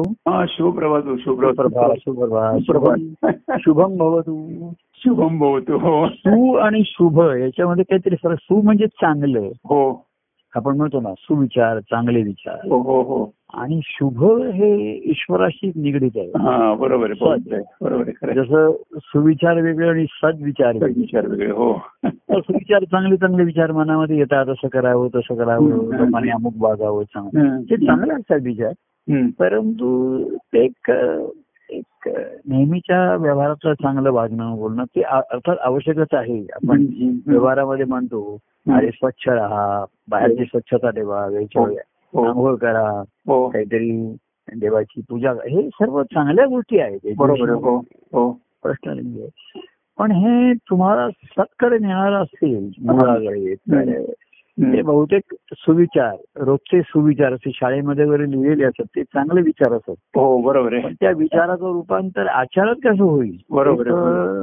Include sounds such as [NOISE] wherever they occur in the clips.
हा शुभप्रभात शुभम भवतू. शुभम भवतु हो. सु आणि शुभ याच्यामध्ये काहीतरी फरक. सु म्हणजे चांगलं. हो. आपण म्हणतो ना सुविचार चांगले विचार. हो हो हो. आणि शुभ हे ईश्वराशी निगडीत आहे. हा बरोबर आहे बरोबर. जसं सुविचार वेगळे आणि सद्विचार वेगळे. विचार वेगळे हो. सुविचार चांगले चांगले विचार मनामध्ये येतात. असं करावं तसं करावं. लोकांनी अमुक वागावं चांगलं. ते चांगले असतात विचार. परंतु ते एक एक नेहमीच्या व्यवहारातलं चांगलं वागणं बोलणं ते अर्थात आवश्यकच आहे. आपण. व्यवहारामध्ये म्हणतो. अरे स्वच्छ राहा बाहेरची स्वच्छता ठेवा वेळच्या वेळी हो. आंघोळ करा हो. काहीतरी देवाची पूजा. हे सर्व चांगल्या गोष्टी आहेत. हो हो. प्रश्न पण हे तुम्हाला सत्कडे नेणार असेल मुळाकडे. ते बहुतेक सुविचार रोजचे सुविचार असे शाळेमध्ये वगैरे लिहिलेले असतात ते चांगले विचार असतात. हो बरोबर आहे. त्या विचाराचं रूपांतर आचारात कसं होईल? बरोबर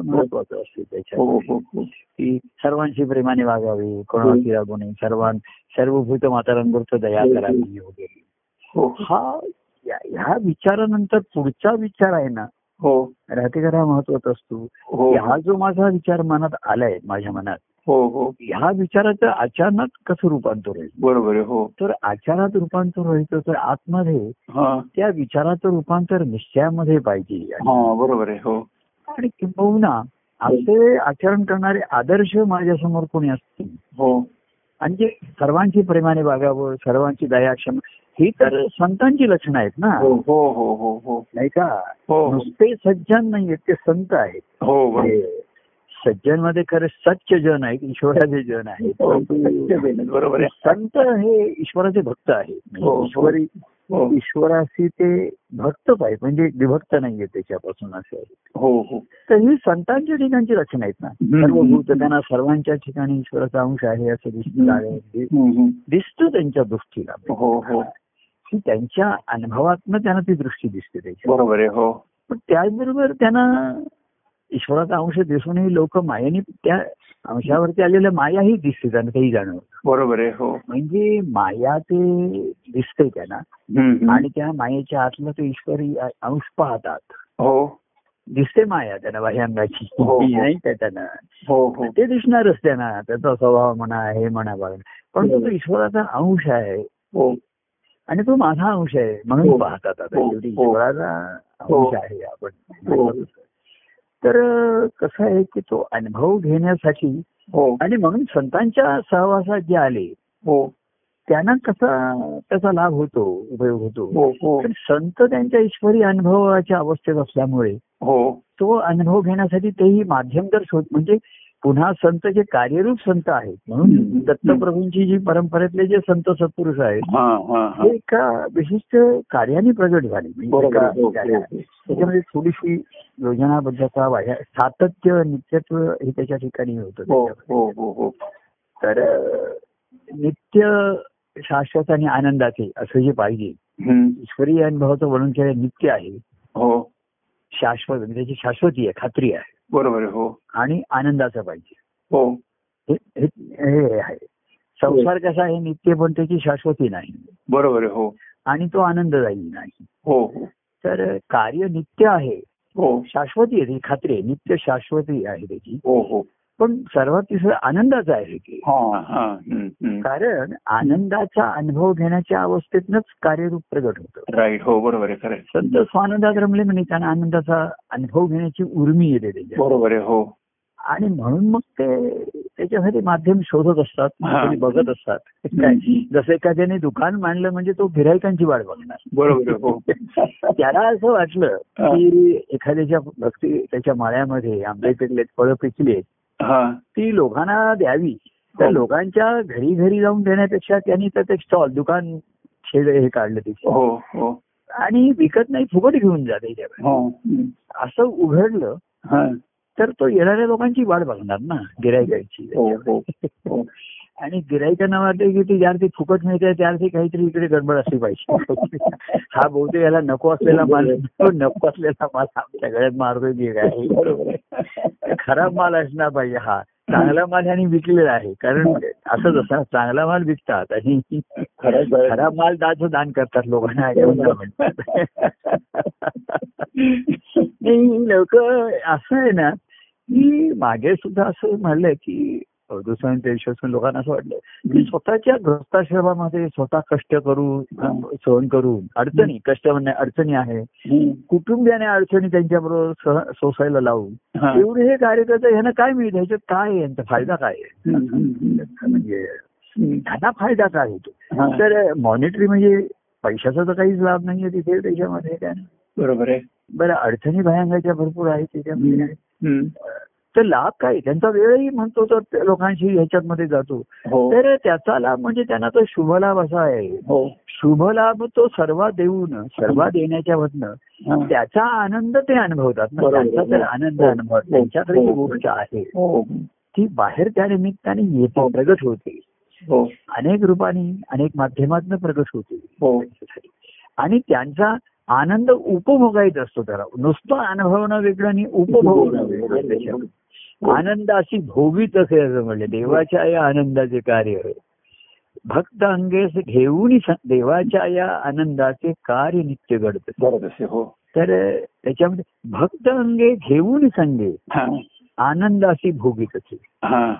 महत्वाचं असते त्याच्यात. हो हो हो. की सर्वांशी प्रेमाने वागावे कोणाशी रागू नये सर्वां सर्वभूत मातारांवर दया करावी वगैरे हो. या- ह्या विचारानंतर पुढचा विचार आहे ना हो. राहतेकर हा महत्त्वाचा असतो? हा जो माझा विचार मनात आलाय माझ्या मनात हो हो. ह्या विचाराचं अचानक कसं रूपांतर होईल? बरोबर आहे हो. तर आचारात रूपांतर व्हायचं तर आतमध्ये हा. त्या विचाराचं रूपांतर निश्चयामध्ये पाहिजे. हा बरोबर आहे हो. आणि किंबहुना असे आचरण करणारे आदर्श माझ्यासमोर कोणी असतील? हो. आणि जे सर्वांची प्रेमाने वागावं सर्वांची दयाक्षम ही तर संतांची लक्षणं आहेत ना? हो हो हो हो हो. नाही का? हो नुसते सज्जन नाही ते संत आहेत. हो हे सज्जनमध्ये खरं सच्च जन आहेत ईश्वराचे जन आहेत हो, बरोबर आहे. संत हे ईश्वराचे भक्त आहेत. हो. म्हणजे ईश्वरी हो. ईश्वराशी ते भक्त पाहिजे म्हणजे विभक्त नाहीये त्याच्यापासून असे आहे. हो हो. तर ही संतांच्या ठिकाणची लक्षणं आहेत ना. सर्वभूत त्यांना सर्वांच्या ठिकाणी ईश्वराचा अंश आहे असं दिसतं आहे. दिसतं त्यांच्या दृष्टीला. हो हो. त्यांच्या अनुभवातनं त्यांना ती दृष्टी दिसते त्याच्या बरोबर आहे हो. पण त्याचबरोबर त्यांना ईश्वराचा अंश दिसूनही लोक मायेने त्या अंशावरती आलेल्या मायाही दिसते त्यांना तेही जाणवत बरोबर आहे हो म्हणजे माया ते दिसते त्यांना. आणि त्या मायेच्या आतलं ते ईश्वरी अंश पाहतात हो दिसते माया त्यांना बाह्यांगाची हो, हो. [LAUGHS] नाही का त्यांना हो हो ते दिसणारच त्यांना त्याचा स्वभाव म्हणा हे म्हणा बघा पण तो. ईश्वराचा अंश आहे हो आणि तो माझा अंश आहे हो. म्हणून पाहतात आता हो. शेवटी हो. ईश्वराचा हो. अंश आहे आपण हो. तर कसं आहे की तो अनुभव घेण्यासाठी हो. आणि म्हणून संतांच्या सहवासात जे आले हो. त्यांना कसा त्याचा लाभ होतो उपयोग होतो. हो हो. संत त्यांच्या ईश्वरी अनुभवाच्या अवस्थेत असल्यामुळे हो. तो अनुभव घेण्यासाठी तेही माध्यम तर शोध म्हणजे पुन्हा संत जे कार्यरूप संत आहेत म्हणून. दत्तप्रभूंची जी परंपरेतले जे संत सत्पुरुष आहेत हे एका विशिष्ट कार्याने प्रगट झाले म्हणजे. हो, हो, हो. त्याच्यामध्ये थोडीशी योजनाबद्धता वाह्या सातत्य नित्यत्व हे त्याच्या ठिकाणी होतं हो. हो हो हो तर नित्य शाश्वत आणि आनंदाचे असं जे पाहिजे. ईश्वरी अनुभवाचं वर्णन केलं नित्य आहे शाश्वत म्हणजे त्याची शाश्वती आहे खात्री आहे बरोबर हो. आणि आनंदाचं पाहिजे. हो. हे आहे. संसार कसा आहे नित्य पण त्याची शाश्वती नाही. बरोबर हो. आणि तो आनंददायी नाही. हो. हो तर कार्य नित्य आहे हो. शाश्वती आहे खात्री आहे. नित्य शाश्वती आहे त्याची. हो हो. पण सर्वात तिसरं आनंदाचं आहे की. हा हा. कारण आनंदाचा अनुभव घेण्याच्या अवस्थेतनच कार्यरूप प्रगट होतं. राईट हो बरोबर आहे खरं. संत स्वानंदात रमले म्हणजे त्यांना आनंदाचा अनुभव घेण्याची उर्मी येते त्याच्या बरोबर आहे हो. आणि म्हणून मग ते त्याच्यासाठी माध्यम शोधत असतात बघत असतात. जसं एखाद्याने दुकान मांडलं म्हणजे तो गिरायकांची वाट बघणार. बरोबर हो. [LAUGHS] त्याला असं वाटलं की एखाद्याच्या भक्ती त्याच्या माळ्यामध्ये आंबे पिकलेत फळं पिकलेत ती लोकांना द्यावी. तर हो. लोकांच्या घरी घरी जाऊन देण्यापेक्षा त्यांनी तर ते स्टॉल दुकान हे काढलं तिथे हो हो. आणि विकत नाही फुकट घेऊन जाते. हो. असं उघडलं हा. तर तो येणाऱ्या लोकांची वाट बघणार ना गिरायकांची हो हो हो. [LAUGHS] आणि गिरायकांना वाटते की ती ज्यार ती फुकट मिळते त्यार ती काहीतरी इकडे गडबड असली पाहिजे. [LAUGHS] हा बहुतेक याला नको असलेला माल नको असलेला माल आमच्या गळ्यात मारतोय की काय? खराब माल असला पाहिजे हा. चांगला माल ह्यानी विकलेला आहे. कारण असंच असं चांगला माल विकतात आणि खरंच बरं. खरा माल दाचं दान करतात लोकांना लोक असं आहे ना की मागे सुद्धा असं म्हणलंय की दुसऱ्या देशातून लोकांना असं वाटलं की स्वतःच्या गृहस्थाश्रमामध्ये स्वतः कष्ट करून सहन करून अडचणी कष्ट म्हणजे अडचणी आहे. कुटुंबियाने अडचणी त्यांच्याबरोबर सह- सोसायला लावून. एवढे हे कार्यकर्ते ह्यांना काय मिळतं ह्याच्यात काय यांचा फायदा काय म्हणजे. त्यांना फायदा काय होतो. तर मॉनिटरी म्हणजे पैशाचा तर काहीच लाभ नाहीये तिथे त्याच्यामध्ये काय. बरोबर आहे. बरं अडचणी भयंकाच्या भरपूर आहेत त्याच्यामध्ये. तर लाभ काय? त्यांचा वेळही म्हणतो तर लोकांशी ह्याच्यामध्ये जातो. हो. तर त्याचा लाभ म्हणजे त्यांना तो शुभ लाभ असा आहे. हो. शुभ लाभ तो सर्व देऊन सर्व देण्याच्या मधनं हा. त्याचा आनंद ते अनुभवतात. त्यांचा तर आनंद हो. अनुभव. त्यांच्याकडे जी हो. गोष्ट आहे ती बाहेर त्या निमित्ताने येते प्रगट होते. अनेक रूपाने अनेक माध्यमातून प्रगट होते. आणि त्यांचा आनंद उपभोगायचा असतो त्याला. नुसतं अनुभवणं वेगळं आणि उपभोगणं वेगळं. आनंद अशी भोगीत असे असं म्हणले. देवाच्या या आनंदाचे कार्य भक्त अंगेस घेऊन देवाच्या या आनंदाचे कार्य नित्य घडत. आहे हो. तर त्याच्यामध्ये भक्त अंगे घेऊन संगे हा. आनंद अशी भोगीत असे. हा.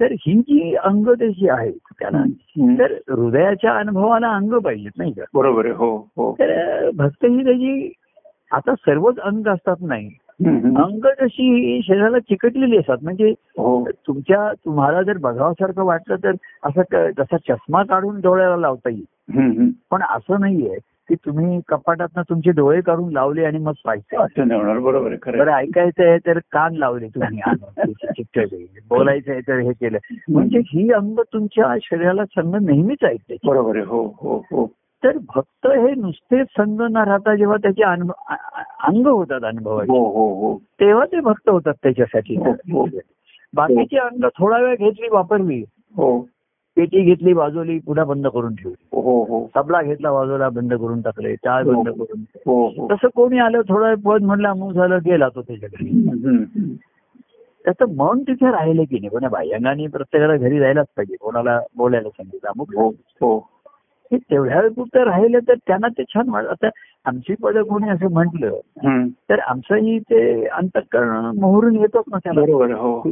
तर ही जी अंग त्याची आहेत त्याला. तर हृदयाच्या अनुभवाला अंग पाहिजेत नाही का? बरोबर आहे हो हो. तर भक्त ही त्याची आता सर्वच अंग असतात नाही. अंग जशी शरीराला चिकटलेली असतात म्हणजे हो. तुमच्या तुम्हाला जर बघावासारखं वाटलं तर असं जसा चष्मा काढून डोळ्याला लावता येईल. पण असं नाहीये की तुम्ही कपाटातनं तुमचे डोळे काढून लावले आणि मग पाहिजे असं नाही होणार. बरोबर बरं. ऐकायचं आहे. तर कान लावले तुम्ही. [LAUGHS] बोलायचं आहे तर हे केलं. म्हणजे ही अंग तुमच्या शरीराला संग नेहमीच त्याची. बरोबर हो हो हो. तर भक्त हे नुसतेच संग न राहता जेव्हा त्याचे अंग होतात अनुभवाचे हो हो हो. तेव्हा ते भक्त होतात त्याच्यासाठी. बाकीची अंग थोडा वेळ घेतली वापरली. पेटी घेतली बाजूली पुन्हा बंद करून ठेवली. तबला घेतला बाजूला बंद करून टाकले टाळ बंद करून. तसं कोणी आलं थोडा पद म्हणला मग झालं गेला तो त्याच्याकडे. त्याचं मन तिथे राहिलं की नाही. कोणा बाह्यांगाने प्रत्येकाला घरी जायलाच पाहिजे. कोणाला बोलायला सांगितलं अमुक हो तेवढ्या पुरतं राहिलं तर त्यांना ते छान वाटत आता आमची पदं कोणी असं म्हटलं. तर आमचंही ते अंतकरण मोहरून येतोच ना त्याला. बरोबर हो.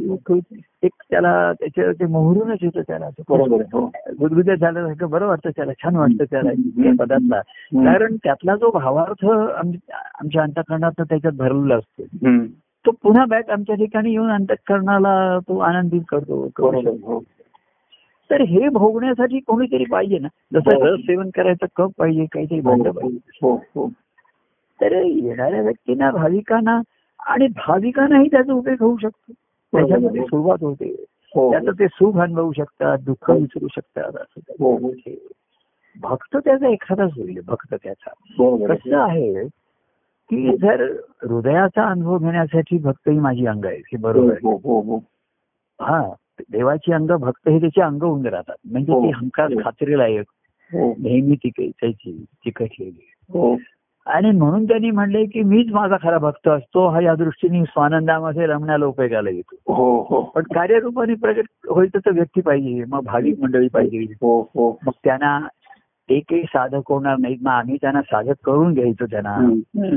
एक त्याला त्याच्या ते मोहरूनच येतं त्याला हो. गुदगुद्या झाल्यासारखं बरं वाटतं त्याला छान वाटतं त्याला त्या पदातला. कारण त्यातला जो भावार्थ आम- आमच्या अंतकरणात त्याच्यात भरलेला असतो. तो पुन्हा बॅक आमच्या ठिकाणी येऊन अंतकरणाला तो आनंदित करतो. तर हे भोगण्यासाठी कोणीतरी पाहिजे ना. जसं रस सेवन करायचं कप पाहिजे काहीतरी भांड पाहिजे. हो हो. तर येणाऱ्या व्यक्तींना भाविकांना आणि भाविकांनाही त्याचा उपयोग होऊ शकतो. त्याच्यामध्ये सुरुवात होते. हो. त्याचं ते सुख अनुभवू शकतात दुःख विसरू शकतात असं हो. हो भक्त त्याचा एखादाच होईल भक्त त्याचा. कसं आहे की जर हृदयाचा अनुभव घेण्यासाठी भक्त ही माझी अंग आहे हे बरोबर आहे. हो हो हो. हा. देवाची अंग भक्त हे त्याचे अंग होऊन राहतात. म्हणजे हो. ती हमखास खात्रीलायक हो. नेहमी तिकायची चिकटलेली हो. आणि म्हणून त्यांनी म्हणले की मीच माझा खरा भक्त असतो हा या दृष्टीने स्वानंदामध्ये रमण्याला उपयोगाला येतो. हो हो. पण कार्यरूपाने प्रगट होईल तर व्यक्ती पाहिजे मग भाविक मंडळी पाहिजे. हो हो. मग त्यांना एकही साधक होणार नाहीत मग आम्ही त्यांना साधक करून घ्यायचो त्यांना.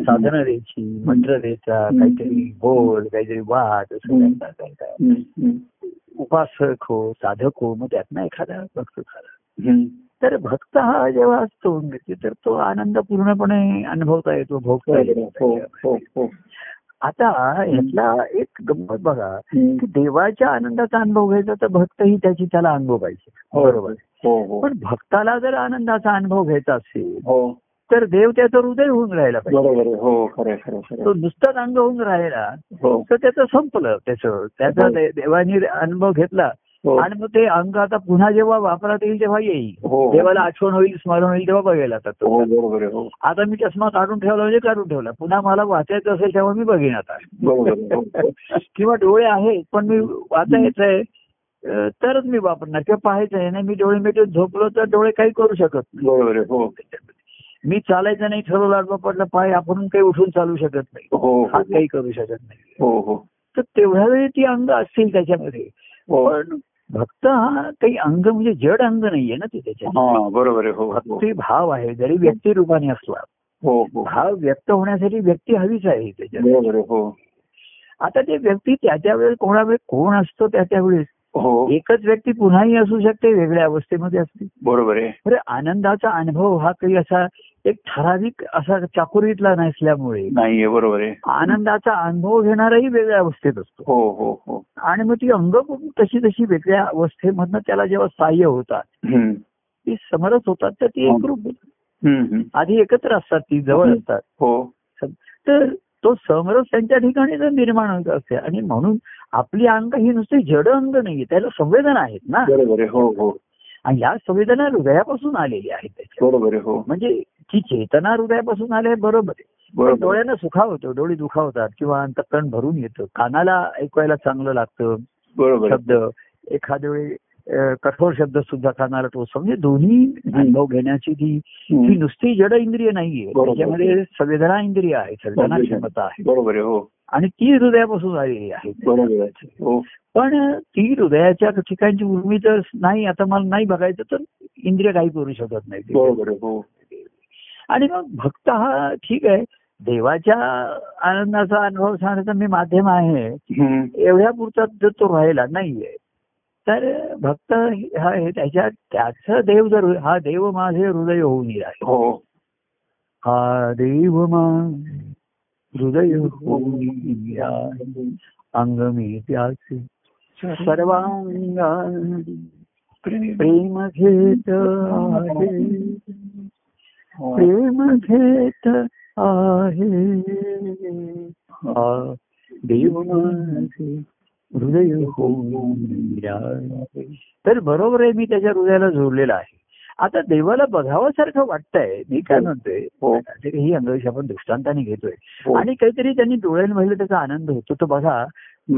साधनं द्यायची मंत्र द्यायचा काहीतरी बोल काहीतरी वाद असं. काय. उपासक हो साधक हो मग त्यातनं एखादा भक्त झाला. तर भक्त हा जेव्हा असतो तर तो आनंद पूर्णपणे अनुभवता येतो भोगता. हो येतो हो हो आता ह्यातला एक गंमत बघा. की देवाच्या आनंदाचा अनुभव घ्यायचा तर भक्तही त्याची त्याला अनुभव पाहिजे. हो. बरोबर? हो हो. पण भक्ताला जर आनंदाचा अनुभव घ्यायचा असेल हो. तर देव त्याचं हृदय होऊन राहायला पाहिजे. हो तो. नुसताच अंग होऊन राहिला हो. तर त्याचं संपलं त्याचं त्याचा देवाने अनुभव घेतला आणि मग ते अंग आता पुन्हा जेव्हा वापरात येईल तेव्हा येईल. हो. देवाला आठवण होईल स्मरण होईल तेव्हा बघेल आता तो. हो आहे हो. आता मी चष्मा काढून ठेवला म्हणजे काढून ठेवला. पुन्हा मला वाचायचं असेल तेव्हा मी बघेन आता. आहे, हो. [LAUGHS] किंवा डोळे आहेत पण मी वाचायचंय अं, तरच मी वापरणार. किंवा पाहायचं आहे नाही मी डोळे मिटून झोपलो तर डोळे काही करू शकत नाही. बरोबर आहे हो. मी चालायचं नाही ठरवलं आडवा पडलं पाय आपण काही उठून चालू शकत नाही. हो हात काही करू शकत नाही. हो हो. तर तेवढ्या वेळी ती अंग असतील त्याच्यामध्ये. हो. पण भक्त हा काही अंग म्हणजे जड अंग नाहीये ना ते त्याच्यात हा बरोबर आहे हो हो. भक्ती भाव आहे जरी व्यक्ती रूपाने असला. हो हो. भाव व्यक्त होण्यासाठी व्यक्ती हवीच आहे त्याच्यात. हो. आता ते व्यक्ती त्याच्या वेळेस कोणावेळेस कोण असतो त्याच्या वेळेस? हो. एकच व्यक्ती पुन्हाही असू शकते वेगळ्या अवस्थेमध्ये असते. बरोबर आहे. आनंदाचा अनुभव हा काही असा एक ठराविक असा चाकुरीतला नसल्यामुळे नाहीये बरोबर आहे. आनंदाचा अनुभव घेणाराही वेगळ्या अवस्थेत असतो. हो हो हो. आणि मग ती अंग तशी तशी वेगळ्या अवस्थेमधनं त्याला जेव्हा सहाय्य होतात. ती समरस होतात तर ती एकरूप होतात. हम्म, हम्म. आधी एकत्र असतात ती जवळ असतात. हो. तर तो समरस त्यांच्या ठिकाणी जर निर्माण होत असते आणि म्हणून आपली अंग ही नुसती जड अंग नाहीये त्याला संवेदना आहेत ना. बरोबर हो हो. आणि या संवेदना हृदयापासून आलेल्या आहेत बरोबर हो. म्हणजे ती चेतना हृदयापासून आले बरोबर आहे. डोळ्यांना सुखावतं डोळे दुखावतात किंवा अंतकरण भरून येतं. कानाला ऐकायला चांगलं लागतं. शब्द एखाद्या वेळी कठोर शब्द सुद्धा कानाला टोचतो. म्हणजे दोन्ही अनुभव घेण्याची ती ही. नुसती जड इंद्रिय नाहीये. त्याच्यामध्ये संवेदना इंद्रिय आहे संवेदना क्षमता आहे. बरोबर आहे हो. आणि ती हृदयापासून आलेली आहे. हो. पण ती हृदयाच्या ठिकाणची उर्मी तर नाही आता मला नाही बघायचं तर इंद्रिय काही करू शकत नाही ते. हो. आणि मग भक्त हा ठीक आहे. देवाच्या आनंदाचा अनुभव सांगण्याचा मी माध्यम आहे. एवढ्या पुरता जर तो राहिला नाहीये. तर भक्त हा त्याच्या त्याचं देव जर हा देव माझे हृदय होऊन आहे हो. हा देव माझे हृदय होऊन आहे. अंग मी त्याचे सर्वांगाने प्रेम घेत आहे. प्रेम घेत आहे. हा देव माझे हृदय होऊन. तर बरोबर आहे मी त्याच्या हृदयाला जोडलेला आहे. आता देवाला बघावासारखं वाटतंय. मी काय म्हणतोय हो. ही अंगविष आपण दृष्टांताने घेतोय. हो. आणि काहीतरी त्यांनी पाहिलं त्याचा आनंद होतो. तो बघा.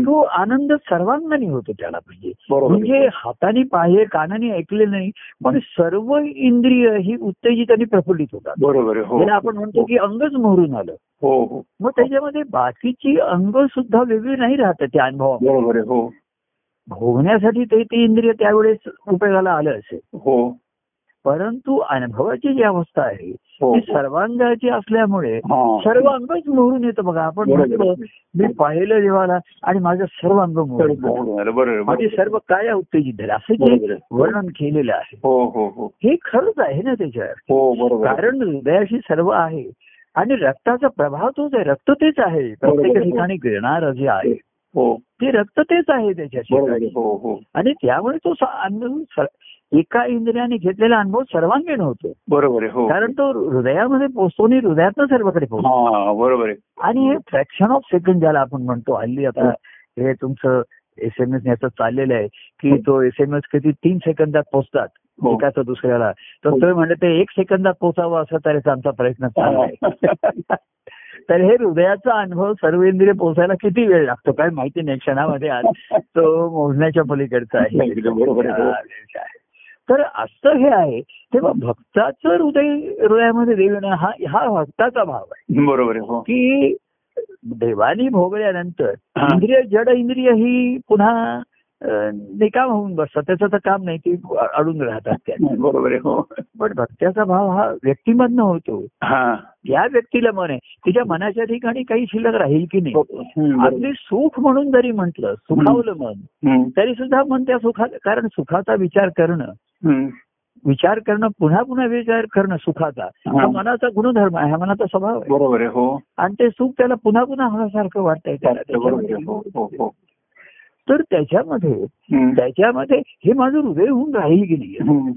तो आनंद सर्वांगाने होतो त्याला म्हणजे म्हणजे हाताने पाहे कानाने ऐकले नाही पण सर्व इंद्रिय ही उत्तेजित आणि प्रफुल्लित होतात. बरोबर हो. त्याला आपण म्हणतो की अंगच मोहरून आलं. हो हो. मग त्याच्यामध्ये बाकीची अंग सुद्धा वेगळी नाही राहत त्या अनुभव हो. भोगण्यासाठी ते ते इंद्रिय त्यावेळेस उपयोगाला आलं असेल. हो. परंतु अनुभवाची जी अवस्था आहे हो. ती सर्वांगाची असल्यामुळे. सर्व अंगच मोहरून येतं बघा. आपण मी पाहिलं देवाला आणि माझं सर्व अंग मोहरून माझे सर्व काय उत्तेजित झाले असं जे. वर्णन केलेलं आहे. हो हो हो. खरंच आहे ना आहे. कारण हृदयाशी सर्व आहे आणि रक्ताचा प्रभाव तोच आहे. रक्त तेच आहे. प्रत्येक. ठिकाणी गिळणार जे आहे. ते रक्त तेच आहे त्याच्या हो हो. आणि त्यामुळे तो अनुभव एका इंद्रियाने घेतलेला अनुभव सर्वांगीण होतो. बरोबर आहे हो. कारण तो हृदयामध्ये पोचतो आणि हृदयातनं सर्वकडे पोहोचतो. हा बरोबर आहे. आणि हे फ्रॅक्शन ऑफ सेकंड ज्याला आपण म्हणतो हल्ली आता हे. तुमचं एस एम एस याचं चाललेलं आहे की तो एस एम एस किती तीन सेकंदात पोहोचतात हो. एकाचं दुसऱ्याला. तर हो. तुम्ही म्हणले ते एक सेकंदात पोहोचावं असा तऱ्हेचा आमचा प्रयत्न चालू आहे. [LAUGHS] तर हे हृदयाचा अनुभव सर्व इंद्रिय पोहोचायला किती वेळ लागतो? काय माहिती नाही क्षणामध्ये आज तो मोजण्याच्या पलीकडचा आहे. बरोबर आहे, हो. तर असं हे आहे तेव्हा भक्ताचं हृदय हृदयामध्ये देव येणं हा हा भक्ताचा भाव आहे. बरोबर आहे हो. की देवानी भोगल्यानंतर हा. इंद्रिय जड इंद्रिय ही पुन्हा निकाम होऊन बसतात त्याचं तर काम नाही ती अडून राहतात त्या. बरोबर आहे हो. पण भक्त्याचा भाव हा व्यक्तिमधनं होतो. हा. त्या व्यक्तीला मन आहे तिच्या मनाच्या ठिकाणी काही शिल्लक राहील की नाही? बरोबर. अगदी सुख म्हणून जरी म्हटलं सुखावलं मन तरी सुद्धा मन त्या सुखात कारण सुखाचा विचार करणं. विचार करणं पुन्हा पुन्हा विचार करणं सुखाचा हा हा. मनाचा गुणधर्म आहे हा मनाचा स्वभाव आहे. बरोबर आहे हो. आणि ते सुख त्याला पुन्हा पुन्हा होण्यासारखं वाटतंय त्याला. तर त्याच्यामध्ये त्याच्यामध्ये हे माझं हृदय होऊन राहील की नाही हम्म.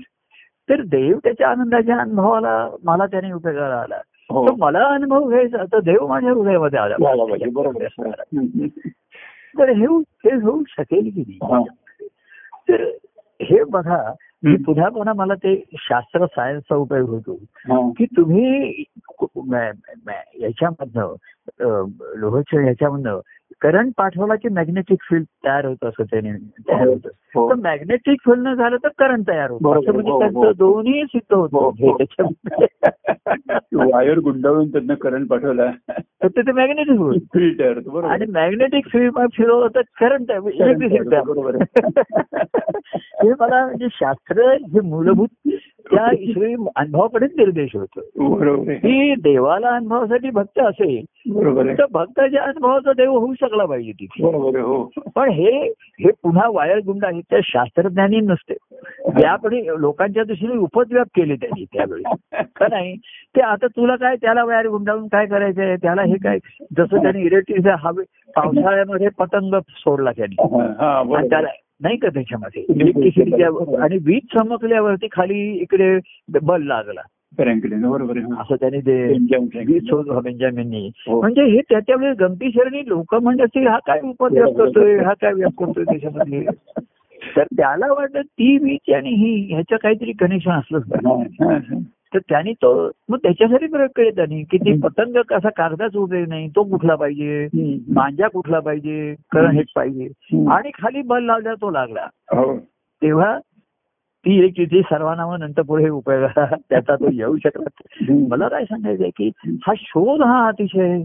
तर देव त्याच्या आनंदाच्या अनुभवाला मला त्याने उपयोगाला आला. हो. तर मला अनुभव घ्यायचा तर देव माझ्या हृदयामध्ये आला. तर हे होऊ- हे शकेल की. नाही? तर हे बघा हम्म. पुन्हा पुन्हा मला ते शास्त्र सायन्सचा उपयोग होतो. की तुम्ही याच्यामधनं अं, लोहच्या ह्याच्यामधनं करंट पाठवला की मॅग्नेटिक फील्ड तयार होत असं त्याने तयार होत हो. तर मॅग्नेटिक फील्ड न झालं तर करंट तयार होतं. असं म्हणजे हो, हो. त्यांचं दोन्ही सिद्ध होतं. [LAUGHS] वायर गुंडाळून त्यांना करंट पाठवला तर तिथे मॅग्नेटिक फिल्टर बरोबर आणि मॅग्नेटिक फील्ड फिरवलं तर करंट इलेक्ट्रिसिटी बरोबर हे मला म्हणजे शास्त्र हे मूलभूत त्या ईश्वरी अनुभवाकडेच निर्देश होतो. आहे. की देवाला अनुभवासाठी भक्त असेल बरोबर आहे. तर भक्ताच्या अनुभवाचा देव होऊ शकला पाहिजे तिथे. आहे हो. पण हे हे पुन्हा वायर गुंड आहेत त्या शास्त्रज्ञानी नसते. यापुढे लोकांच्या दृष्टीने उपद्व्याप केले त्यांनी त्यावेळी. का नाही? ते आता तुला काय त्याला वायर गुंडाळून काय करायचंय? त्याला हे काय? जसं त्यांनी इलेक्ट्रिक हवे पावसाळ्यामध्ये पतंग सोडला त्यांनी. त्याला नाही का त्याच्यामध्ये इलेक्ट्रिसिटीच्या आणि वीज चमकल्यावरती खाली इकडे बल लागला बरोबर. असं त्यांनी ते. वीज बेंजामिननी हो. म्हणजे हे त्याच्यावेळी गमतीशीरणी लोक म्हणत हा काय उपद्रव करतोय हा काय व्याप करतोय त्याच्यामध्ये तर त्याला वाटत ती वीज आणि ही ह्याचं काहीतरी कनेक्शन असलंच पाहिजे. तर त्यांनी तो मग त्याच्यासाठी प्रयोग केले त्यांनी की ती पतंग कसा कागदाच उभे नाही तो कुठला पाहिजे. मांजा कुठला पाहिजे करण हेच पाहिजे. आणि खाली बल लावला तो लागला हो तेव्हा ती एक तिथे सर्वांना नंतर पुढे उपयोगाला [LAUGHS] त्याचा तो येऊ शकला. मला काय सांगायचंय की हा शोध हा अतिशय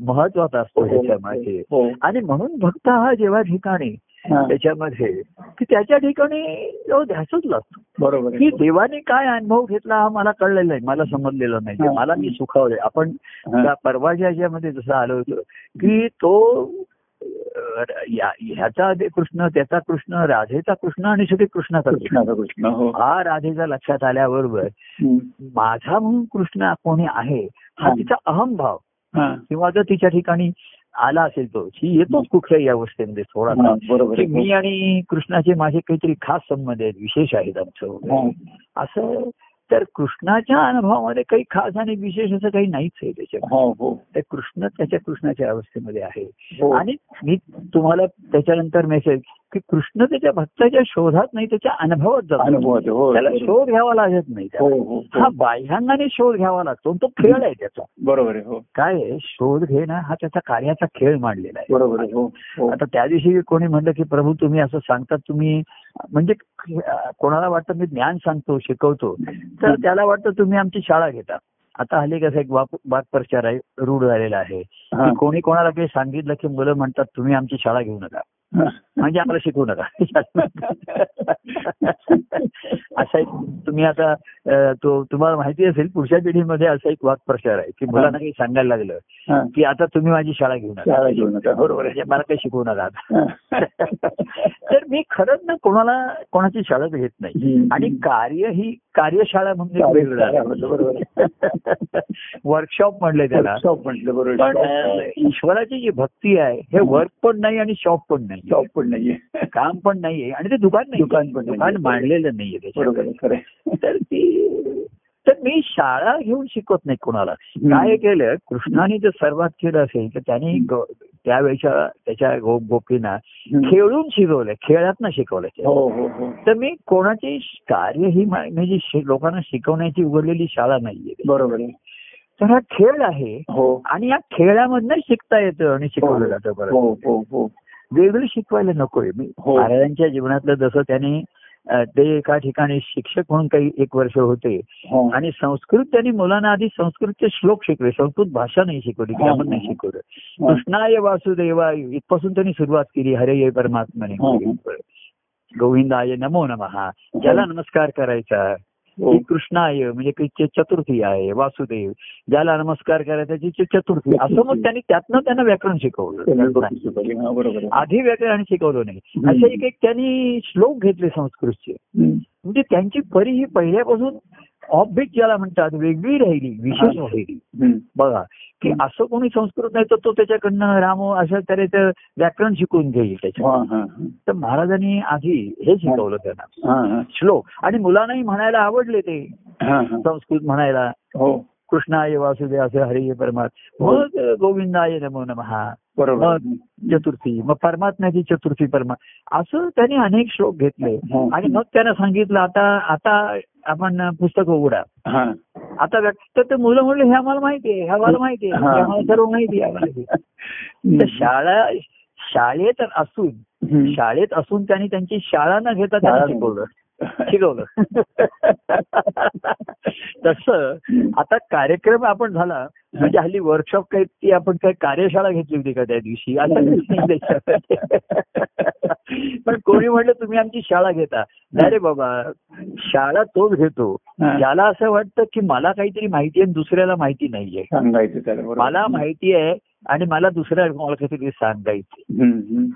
महत्त्वाचा असतो हो, ह्याच्यामध्ये हो. आणि म्हणून भक्त हा जेव्हा ठिकाणी हा. त्याच्यामध्ये की त्याच्या ठिकाणी तो ध्यासच लागतो बरोबर की देवाने काय अनुभव घेतला हा मला कळलेला नाही मला समजलेला नाही. मला मी सुखावलंय आपण. त्या परवाच्या ह्याच्यामध्ये जसं आलो होतो की तो ह्याचा कृष्ण त्याचा कृष्ण राधेचा कृष्ण आणि शेवटी कृष्णाचा कृष्ण कृष्णाचा कृष्ण हो हा राधेचा लक्षात आल्याबरोबर. माझा म्हणून कृष्ण कोणी आहे हा. तिचा अहमभाव. किंवा जर तिच्या ठिकाणी आला असेल तो ही येतोच कुठल्याही अवस्थेमध्ये थोडासा आहे. मी आणि कृष्णाचे माझे काहीतरी खास संबंध आहेत विशेष आहेत आमचं. असं तर कृष्णाच्या अनुभवामध्ये काही खास आणि विशेष असं काही नाहीच आहे त्याच्यात हो तर कृष्ण त्याच्या कृष्णाच्या अवस्थेमध्ये आहे हो. आणि मी तुम्हाला त्याच्यानंतर मेसेज की कृष्ण त्याच्या भक्ताच्या शोधात नाही त्याच्या अनुभवात जातो. हो त्याला शोध घ्यावा लागत नाही हो. हो हा. बाह्यांगाने शोध घ्यावा लागतो. तो खेळ आहे त्याचा. बरोबर आहे हो. काय शोध घेणं हा त्याचा कार्याचा खेळ मांडलेला आहे. बरोबर आहे आता त्या दिवशी कोणी म्हणलं की प्रभू तुम्ही असं सांगतात तुम्ही म्हणजे कोणाला वाटतं मी ज्ञान सांगतो शिकवतो तर त्याला वाटतं तुम्ही आमची शाळा घेता. आता हल्ली कसं एक वाक वाक्प्रचार आहे रूढ झालेला आहे. की कोणी कोणाला काही सांगितलं की मुलं म्हणतात तुम्ही आमची शाळा घेऊ नका. [LAUGHS] म्हणजे आम्हाला शिकवू नका. [LAUGHS] असा एक तुम्ही आता तो तुम्हाला माहिती असेल पुढच्या पिढीमध्ये असा एक वाक्प्रचार आहे की मुलांना काही सांगायला लागलं. की आता तुम्ही माझी शाळा घेऊ नका शाळा घेऊ नका बरोबर आहे. म्हणजे मला काही शिकवू नका. मी खरंच ना कोणाला कोणाची शाळा घेत नाही. आणि कार्य ही कार्यशाळा म्हणजे वेगळं बरोबर वर्कशॉप [LAUGHS] म्हणले त्याला. पण ईश्वराची जी भक्ती आहे हे वर्क पण नाही आणि शॉप पण नाही. शॉप पण नाहीये. काम पण नाहीये आणि ते दुकान नाही दुकान पण. दुकान मांडलेलं नाहीये. तर ती तर मी शाळा घेऊन शिकवत नाही कोणाला. काय केलं कृष्णाने जर सर्वात केलं असेल तर त्यांनी त्यावेळेच्या त्याच्या गो गोपींना. खेळून शिकवलंय खेळात शिकवलंय हो हो हो. तर मी कोणाची कार्य ही म्हणजे लोकांना शिकवण्याची उघडलेली शाळा नाहीये. बरोबर. आहे तर हा खेळ आहे हो. आणि या खेळामधनं शिकता येतं आणि शिकवलं जातं बरं हो हो हो. वेगळं शिकवायला नकोय. मी. महाराजांच्या जीवनातलं जसं त्यांनी ते एका ठिकाणी शिक्षक म्हणून काही एक वर्ष होते. हो. आणि संस्कृत त्यांनी मुलांना आधी संस्कृतचे श्लोक शिकले संस्कृत भाषा नाही शिकवली हा, ग्रामर नाही. शिकवलं. हा. कृष्णाय वासुदेवा इथपासून त्यांनी सुरुवात केली. हरे ये परमात्मने गोविंदाय नमो नमः. ज्याला नमस्कार करायचा. हो. ती कृष्णाय म्हणजे चतुर्थी आहे वासुदेव ज्याला नमस्कार करायचा ती चतुर्थी असं मग त्यांनी त्यातनं त्यांना व्याकरण शिकवलं बरोबर आहे. आधी व्याकरण शिकवलं नाही. असे एक एक त्यांनी श्लोक घेतले संस्कृतचे. म्हणजे त्यांची परी ही पहिल्यापासून ऑफबीट ज्याला म्हणतात वेगळी राहिली विशेष राहिली. बघा की असं कोणी संस्कृत नाही तर तो त्याच्याकडनं रामो अशा तऱ्हेचं व्याकरण शिकून घेईल त्याच्या हा, हा, हा. तर महाराजांनी आधी हे शिकवलं त्यांना हा, हा. श्लोक आणि मुलांनाही म्हणायला आवडले ते हा, हा. संस्कृत म्हणायला हो कृष्णाय वासुदेव असे हरे परमात हो. मग गोविंदाय नमो नमः बरोबर चतुर्थी मग परमात्म्याची चतुर्थी परमा असं त्यांनी अनेक श्लोक घेतले हो. आणि मग त्यांना सांगितलं आता आता आपण पुस्तक उघडा हा आता व्या- तर ते मुलं म्हणले हे आम्हाला माहिती आहे हे आम्हाला माहिती आहे. हे आम्हाला सर्व माहिती आहे आम्हाला माहिती आहे." तर शाळा शाळेत असून. शाळेत असून त्यांनी त्यांची शाळा न घेता त्यांनी शिकवलं शिकवलं [LAUGHS] तसं आता कार्यक्रम आपण झाला म्हणजे हल्ली वर्कशॉप काही ती आपण काही कार्यशाळा घेतली होती का त्या दिवशी आता नाही. पण कोणी म्हटलं तुम्ही आमची शाळा घेता नाही रे बाबा शाळा तोच घेतो. ज्याला असं वाटतं की मला काहीतरी माहिती आहे दुसऱ्याला माहिती नाहीये. मला माहिती आहे आणि मला दुसऱ्या मला काहीतरी सांगायचं.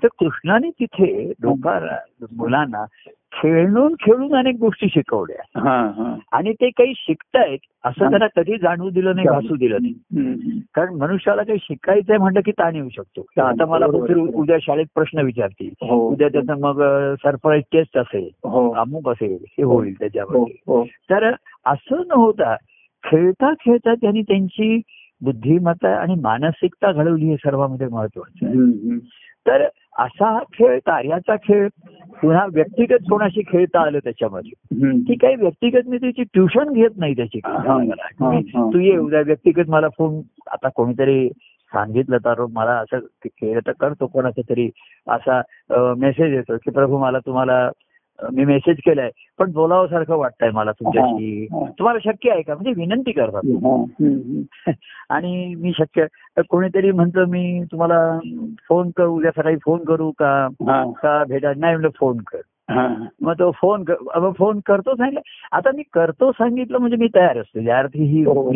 तर कृष्णाने तिथे लोकांना मुलांना खेळून खेळून अनेक गोष्टी शिकवल्या. हा हा. आणि ते काही शिकतायत असं त्यांना कधी जाणवू दिलं नाही भासू दिलं नाही. कारण मनुष्याला काही शिकायचंय म्हटलं की ताण येऊ शकतो. तर आता मला उद्या शाळेत प्रश्न विचारतील. हो. उद्या त्याचं मग सरप्राईज टेस्ट असेल. हो. अमुक असेल. हे होईल हो. त्याच्यामध्ये. हो तर असं न होता खेळता खेळता त्यांनी त्यांची बुद्धिमत्ता आणि मानसिकता घडवली हे सर्वांमध्ये महत्वाचं आहे. तर असा हा खेळ कार्याचा खेळ पुन्हा व्यक्तिगत कोणाशी खेळता आलं त्याच्यामध्ये. की काही व्यक्तिगत मी त्याची ट्युशन घेत नाही त्याची. तू ये उद्या व्यक्तिगत मला फोन आता कोणीतरी सांगितलं तर मला असं केलं तर करतो कोणाचा तरी असा मेसेज येतो की प्रभू मला तुम्हाला मी मेसेज केलाय. पण बोलावं सारखं वाटतंय मला तुमच्याशी. तुम्हाला शक्य आहे का? म्हणजे विनंती करतात. [LAUGHS] आणि मी शक्य तर कोणीतरी म्हणतं मी तुम्हाला फोन करू उद्या सकाळी फोन करू का? का भेटा नाही म्हणलं फोन कर. मग तो फोन फोन करतो सांगितलं. आता मी करतो सांगितलं म्हणजे मी तयार असतो. या अर्थी ही हो.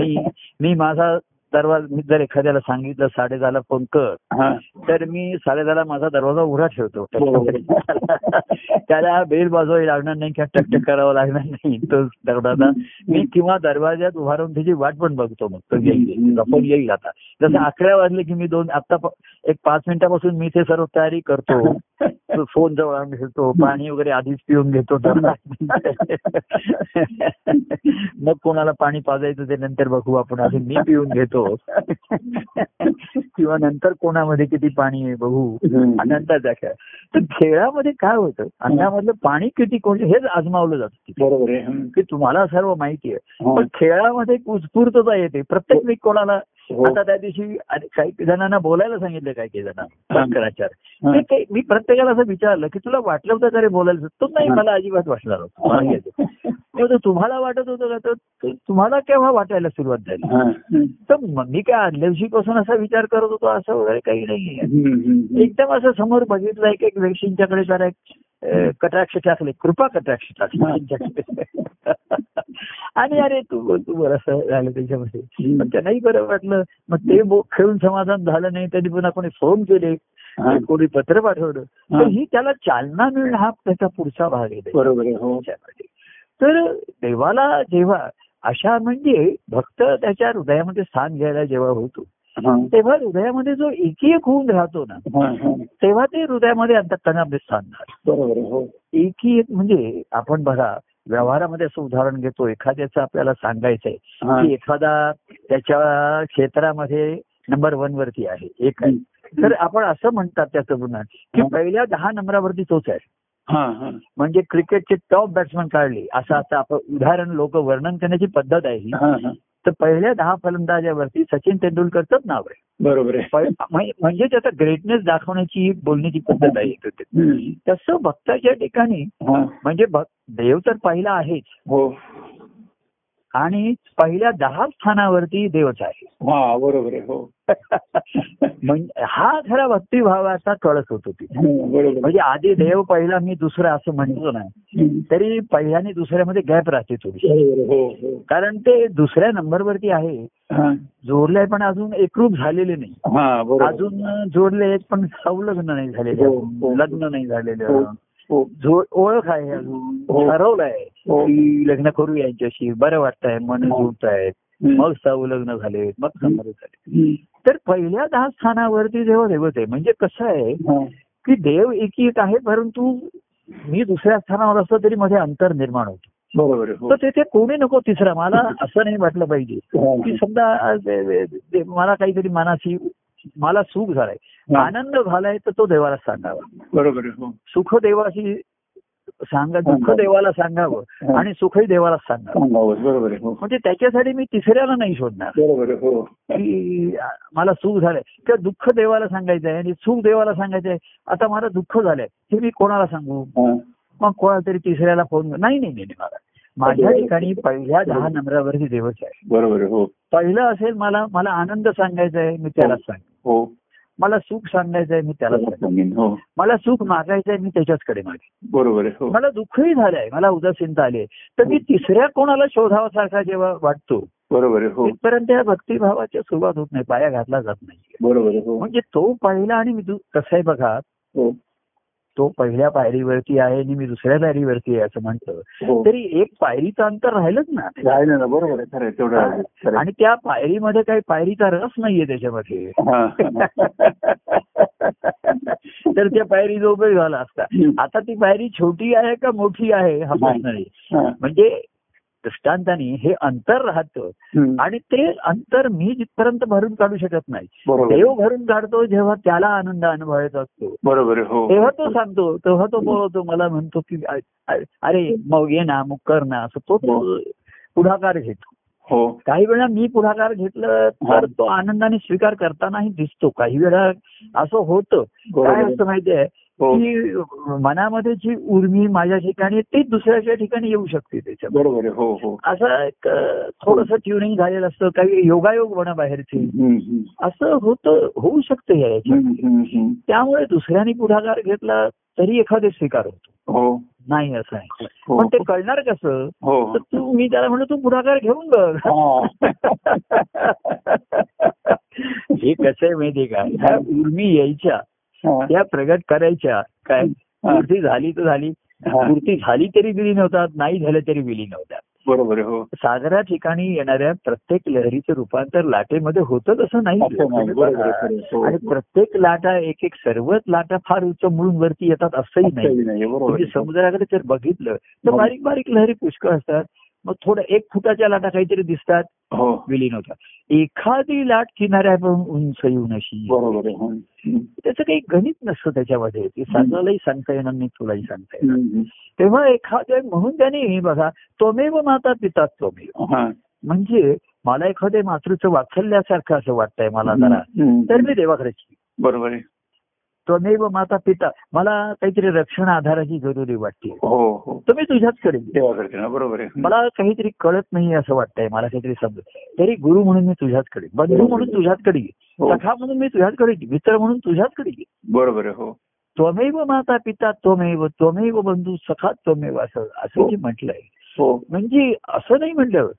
मी माझा दरवाजा मी जर एखाद्याला सांगितलं साडे दहाला फोन कर हा. तर मी साडेदहाला माझा दरवाजा उघडा ठेवतो. बरोबर. [LAUGHS] त्याला बेल वाजवावी लागणार नाही किंवा टकटक करावं लागणार नाही. तो दरवाजा मी किंवा दरवाज्यात उभा राहून त्याची वाट पण बघतो मग. तो येईल. फोन येईल आता. जसं अकरा वाजले की मी दोन आता एक पाच मिनिटापासून मी ते सर्व तयारी करतो. फोन जवळ आणून घेतो पाणी वगैरे आधीच पिऊन घेतो. [LAUGHS] मग कोणाला पाणी पाजायचं ते नंतर बघू आपण. आधी मी पिऊन घेतो. किंवा नंतर कोणामध्ये किती पाणी आहे बघू. अनंताचा खेळ तर खेळामध्ये काय होतं? अन्नामधलं पाणी किती कोणतं हेच आजमावलं जातं. बरोबर. की तुम्हाला सर्व माहिती आहे. हा. पण खेळामध्ये एक उत्स्फूर्तता येते. प्रत्येक वेळी कोणाला हो. आता त्या दिवशी काही जणांना बोलायला सांगितलं काही काही जणांना. शंकराचार्य हा. ते काही- मी प्रत्येकाला असं विचारलं की तुला वाटलं होतं का रे बोलायला? तो नाही मला अजिबात वाटलं नव्हतं. म्हणतो, तुम्हाला वाटत होतं का तर तर तुम्हाला केव्हा वाटायला सुरुवात झाली. तर मग मी काय आदल्या दिवशीपासून असा विचार करत होतो असं वगैरे काही नाहीये. एकदम असं समोर बघितलं एक एक व्यक्तींच्याकडे जरा एक कटाक्ष टाकले कृपा कटाक्ष टाकले. [LAUGHS] आणि अरे तू तू बरं असं झालं त्याच्यामध्ये पण त्यांनाही बरं वाटलं मग ते खेळून समाधान झालं नाही त्यांनी पुन्हा कोणी फोन केले. कोणी पत्र पाठवलं हा. तर ही त्याला चालना मिळणं हा त्याचा पुढचा भाग आहे बरोबर आहे हो. तर देवाला जेव्हा अशा म्हणजे भक्त त्याच्या हृदयामध्ये स्थान घ्यायला जेव्हा होतो. तेव्हा हृदयामध्ये जो एकी एक होऊन राहतो ना. तेव्हा ते हृदयामध्ये अंतकरणामध्ये स्थान हो एकी एक म्हणजे आपण बघा व्यवहारामध्ये असं उदाहरण घेतो एखाद्याचं आपल्याला सांगायचंय. की एखादा त्याच्या क्षेत्रामध्ये नंबर वन वरती आहे एक आहे तर आपण असं म्हणतात त्याचं पुन्हा की. पहिल्या दहा नंबरावरती तोच आहे. म्हणजे क्रिकेटचे टॉप बॅट्समन काढले. असं आता आपण उदाहरण लोक वर्णन करण्याची पद्धत आहे ही. तर पहिल्या दहा फलंदाजावरती सचिन तेंडुलकरचंच नाव आहे. बरोबर आहे. पहि- म्हण- म्हणजे त्याचा ग्रेटनेस दाखवण्याची बोलण्याची पद्धत आहे. तसं भक्ताच्या ठिकाणी. म्हणजे देव तर पहिला आहेच. हो. आणि पहिल्या दहा स्थानावरती देवच आहे. हा बरोबर आहे हो. [LAUGHS] म्हणजे हा खरा भक्तिभावाचा कळस होतो तिथे. हम्म, बरोबर. म्हणजे आधी देव पहिला मी दुसरा असं म्हणतो ना. तरी पहिल्याने दुसऱ्यामध्ये गॅप राहते थोडी हो हो. कारण ते दुसऱ्या नंबरवरती आहे. हा. जोडले पण अजून एकरूप झालेले नाही. हा अजून जोडले आहेत पण संलग्न नाही झालेले हो, हो. लग्न नाही झालेलं. हो हो. ओळख आहे अजून हो. ठरवलंय हो. की लग्न करू यांच्याशी बरं वाटतंय मन हो. जुळत आहेत. मग सौ लग्न झाले मग संबंध झाले. तर पहिल्या दहा स्थानावरती जेव्हा देवत आहे म्हणजे कसं आहे हा. की देव एकी एक आहे परंतु मी दुसऱ्या स्थानावर असतो तरी मध्ये अंतर निर्माण होतो बरोबर आहे हो तर तिथे कोणी नको तिसरा मला असं नाही वाटलं पाहिजे हा. की समजा मला काहीतरी मनाची मला सुख झालाय. आनंद झालाय तर तो देवाला सांगावा. बरोबर हो. सुख देवाशी सांगा दुःख देवाला सांगावं आणि सुखही देवाला सांगावं. बरोबर हो. म्हणजे त्याच्यासाठी मी तिसऱ्याला नाही शोधणार. बरोबर हो. की मला सुख झालंय. किंवा दुःख देवाला सांगायचं आहे आणि सुख देवाला सांगायचं आहे आता मला दुःख झालंय. हे मी कोणाला सांगू. मग कोणाला तरी तिसऱ्याला फोन नाही नाही नाही मला माझ्या ठिकाणी पहिल्या दहा नंबरावरती देवच आहे. बरोबर हो. पहिलं असेल मला मला आनंद सांगायचा आहे मी त्यालाच सांग हो. मला सुख सांगायचं आहे मी त्याला सांगेन सांगेन. हो. मला सुख मागायचं आहे मी त्याच्याचकडे मागे. बरोबर आहे हो. मला दुःखही झालंय मला उदासीनता आली आहे. तर मी तिसऱ्या कोणाला शोधावासारखा जेव्हा वाटतो बरोबर आहे हो. तिथपर्यंत या भक्तिभावाची सुरुवात होत नाही पाया घातला जात नाही. बरोबर हो. म्हणजे तो पहिला आणि मी कसं आहे बघा. हो. तो पहिल्या पायरीवरती आहे आणि मी दुसऱ्या पायरीवरती आहे असं म्हटलं. हो. तरी एक पायरीचं अंतर राहिलंच ना. बरोबर आहे. तेवढं. आणि त्या पायरीमध्ये काही पायरीचा रस नाहीये त्याच्यामध्ये. [LAUGHS] हा. तर त्या पायरी जो उपयोग झाला असता. आता ती पायरी छोटी आहे का मोठी आहे हा प्रश्न नाही. म्हणजे दृष्टांताने हे अंतर राहतं. आणि ते अंतर मी जिथपर्यंत भरून काढू शकत नाही देव भरून काढतो जेव्हा त्याला आनंद अनुभवायचा असतो. बरोबर हो. तेव्हा तो सांगतो तेव्हा तो बोलवतो मला म्हणतो की अरे मग ये ना मग कर ना असं तो तो पुढाकार घेतो. हो. काही वेळा मी पुढाकार घेतलं तर तो आनंदाने स्वीकार करतानाही दिसतो. काही वेळा असं होतं. काय. असतं माहितीये? हो की मनामध्ये जी उर्मी माझ्या ठिकाणी ती दुसऱ्याच्या ठिकाणी येऊ शकते त्याच्यात बरोबर हो हो. असं एक थोडस ट्युनिंग झालेलं असतं काही योगायोग बना बाहेरचे. असं होतं होऊ शकतं या याच्यात हम्म, हम्म, हम्म. त्यामुळे दुसऱ्याने पुढाकार घेतला तरी एखादे स्वीकार होतो. हो. नाही असं आहे हो पण ते कळणार कसं? हो. तर तू मी त्याला म्हणतो तू पुढाकार घेऊन बघ. हा. [LAUGHS] हे कसं आहे माहितीये का? ह्या उर्मी यायच्या. हा. त्या प्रगट करायच्या. काय? मूर्ती झाली तर झाली. मूर्ती झाली तरी विली नव्हतात. नाही झालं तरी विली नव्हतात बरोबर हो. सागरा ठिकाणी येणाऱ्या प्रत्येक लहरीचं रूपांतर लाटेमध्ये होतं तसं नाही. हो. आणि प्रत्येक लाटा एक एक सर्वच लाटा फार उच्च म्हणून वरती येतात असंही नाही. म्हणजे. समुद्राकडे जर बघितलं तर. बारीक बारीक लहरी पुष्कळ असतात. मग थोडं एक फुटाच्या लाटा काहीतरी दिसतात. हो. विलीन होतात. एखादी लाट किनाऱ्यापासून उंच येऊन अशी हो. त्याचं काही गणित नसतं त्याच्यामध्ये. ते सांगायलाही सांगता येणार नाही तुलाही सांगता येणार. तेव्हा एखाद्या म्हणून त्याने बघा त्वमेव माता पिता त्वमेव. हा. म्हणजे मला एखाद्या मातृचं वात्सल्यासारखं असं वाटतंय मला जरा. तर मी देवाकडेची बरोबर आहे. त्वमेव माता पिता मला काहीतरी रक्षण आधाराची जरुरी वाटते हो हो तर मी तुझ्याचकडे येईन. तेव्हा करते ना बरोबर आहे मला काहीतरी कळत नाही असं वाटतंय मला काहीतरी समजत तरी गुरु म्हणून मी तुझ्याचकडे येईन. बंधू म्हणून तुझ्याचकडे येईन. हो. सखा म्हणून मी तुझ्याचकडे येईन. मित्र म्हणून तुझ्याचकडे येईन. बरोबर हो त्वमेव माता पिता त्वमेव त्वमेव बंधू सखा त्वमेव असं असं जे म्हटलंय म्हणजे असं नाही म्हटलं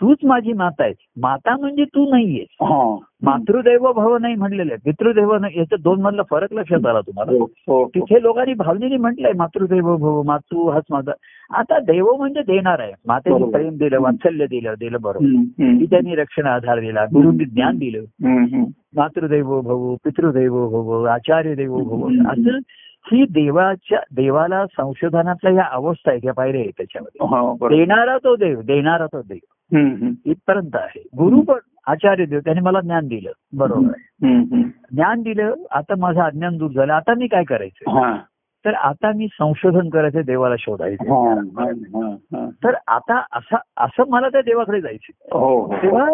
तूच माझी माता आहे माता म्हणजे तू नाहीयेस हा. मातृदैव भव नाही म्हणलेलं. आहे पितृदैव नाही. याचा दोन मधला फरक लक्षात आला तुम्हाला. हो हो तिथे लोकांनी भावनेने म्हटलंय मातृदैव भव मातृ हाच माझा. आता देव म्हणजे देणार आहे. मातेने. प्रेम दिलं वात्सल्य दिलं दिलं बरोबर. हम्म, हम्म. की त्यांनी रक्षण आधार दिला गुरुंनी ज्ञान दिलं. मातृदैव भव पितृदैव भव आचार्य देव भव. असं ही देवाच्या देवाला संशोधनातल्या या अवस्था आहेत या पायऱ्या आहेत त्याच्यामध्ये. हा. देणारा तो देव देणारा तो देव. इथपर्यंत आहे. गुरु पण आचार्य देव त्याने मला ज्ञान दिलं. बरोबर. आहे. ज्ञान दिलं आता माझं अज्ञान दूर झालं. आता मी काय करायचं? हा, तर आता मी संशोधन करायचं देवाला शोधायचं. हा, हा, हा, हा. तर आता असं असं मला त्या देवाकडे जायचं हो हो. तेव्हा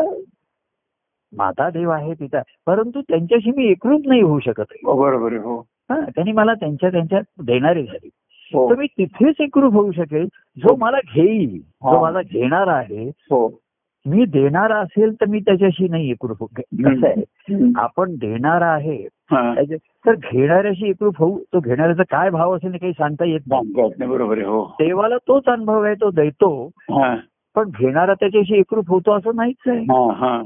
माता देव आहे पिता परंतु त्यांच्याशी मी एकरूप नाही होऊ शकत. बरोबर हो त्यांनी मला त्यांच्या त्यांच्या देणारी झाली. तर मी तिथेच एकरूप होऊ शकेल जो मला घेईल जो हा. मला घेणार आहे. हो. मी देणारा असेल तर मी त्याच्याशी नाही एकरूप कसं आहे. आपण देणारा आहे. हा. तर घेणाऱ्याशी एकरूप होऊ तो घेणाऱ्याचा काय भाव असेल काही सांगता येत नाही. बरोबर हो. देवाला तोच अनुभव आहे तो देतो. हा. पण घेणारा त्याच्याशी एकरूप होतो असं नाहीच आहे. हा हा.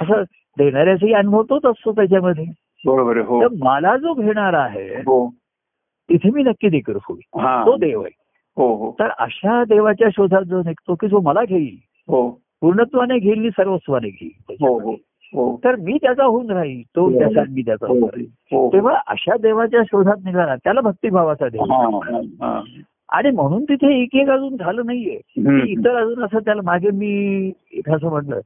असं देणाऱ्याचाही अनुभव तोच असतो त्याच्यामध्ये. बरोबर हो. मला जो घेणारा आहे हो. तिथे मी नक्की एकरूप होईल हा. तो देव आहे. हो हो. तर अशा देवाच्या शोधात जो निघतो की जो मला घेईल हो. पूर्णत्वाने घेईल आणि सर्वस्वाने घेईल हो. हो. तर मी त्याचा होऊन राहील तो. त्याचा मी त्याचा होऊन राहील. तेव्हा अशा देवाच्या शोधात निघाला त्याला भक्तिभावाचा देव. आणि म्हणून तिथे एक एक अजून झालं नाहीये. इतर अजून असं त्याला मागे मी असं म्हटलं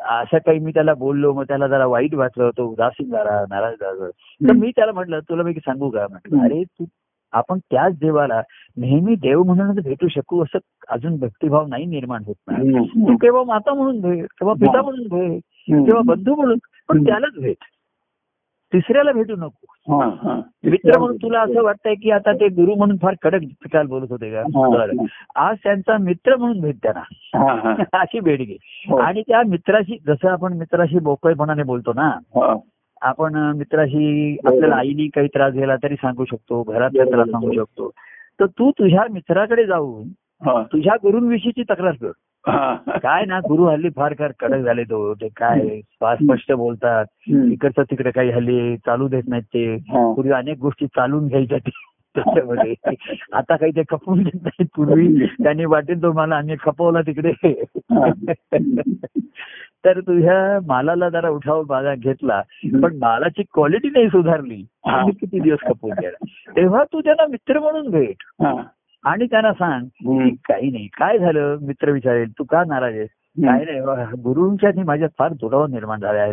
असं काही मी त्याला बोललो मग त्याला जरा वाईट वाटलं होतं उदासीन झाला नाराज झाला. तर मी त्याला म्हटलं तुला मी सांगू का? म्हटलं. अरे तू आपण त्याच देवाला नेहमी देव म्हणून भेटू शकू असं अजून भक्तिभाव नाही निर्माण होत ना हम्म, तू. केव्हा माता म्हणून भेट किंवा पिता म्हणून भेट. किंवा बंधू म्हणून पण. त्यालाच भेट तिसऱ्याला भेटू नको. मित्र म्हणून तुला असं वाटतंय की आता ते गुरु म्हणून फार कडक काल बोलत होते का. आज त्यांचा मित्र म्हणून भेट त्यांना. [LAUGHS] अशी भेट घे हो. आणि त्या मित्राशी जसं आपण मित्राशी बोकळपणाने बोलतो ना. आपण मित्राशी आपल्याला आईने काही त्रास झाला तरी सांगू शकतो घरातला त्रास सांगू शकतो. तर तू तुझ्या मित्राकडे जाऊन. तुझ्या गुरुंविषयीची तक्रार कर. काय ना गुरु हल्ली फार फार कडक झाले तो. ते काय फार स्पष्ट बोलतात. इकडचं तिकडे काही हल्ली चालू देत नाहीत ते. पूर्वी अनेक गोष्टी चालून घ्यायच्या त्याच्यामध्ये. [LAUGHS] आता काही ते खपवून देत नाहीत पूर्वी. त्यांनी वाटेल तो मला आम्ही खपवला तिकडे. [LAUGHS] तर तुझ्या मालाला जरा उठाव माझा घेतला. पण मालाची क्वालिटी नाही सुधारली. किती दिवस खपवून गेला तेव्हा तू त्यांना मित्र म्हणून भेट. आणि त्यांना सांग काही नाही. काय झालं? मित्र विचारेल. तू का नाराज आहेस? काय नाही गुरुंच्या माझ्यात फार दुरावा निर्माण झाला.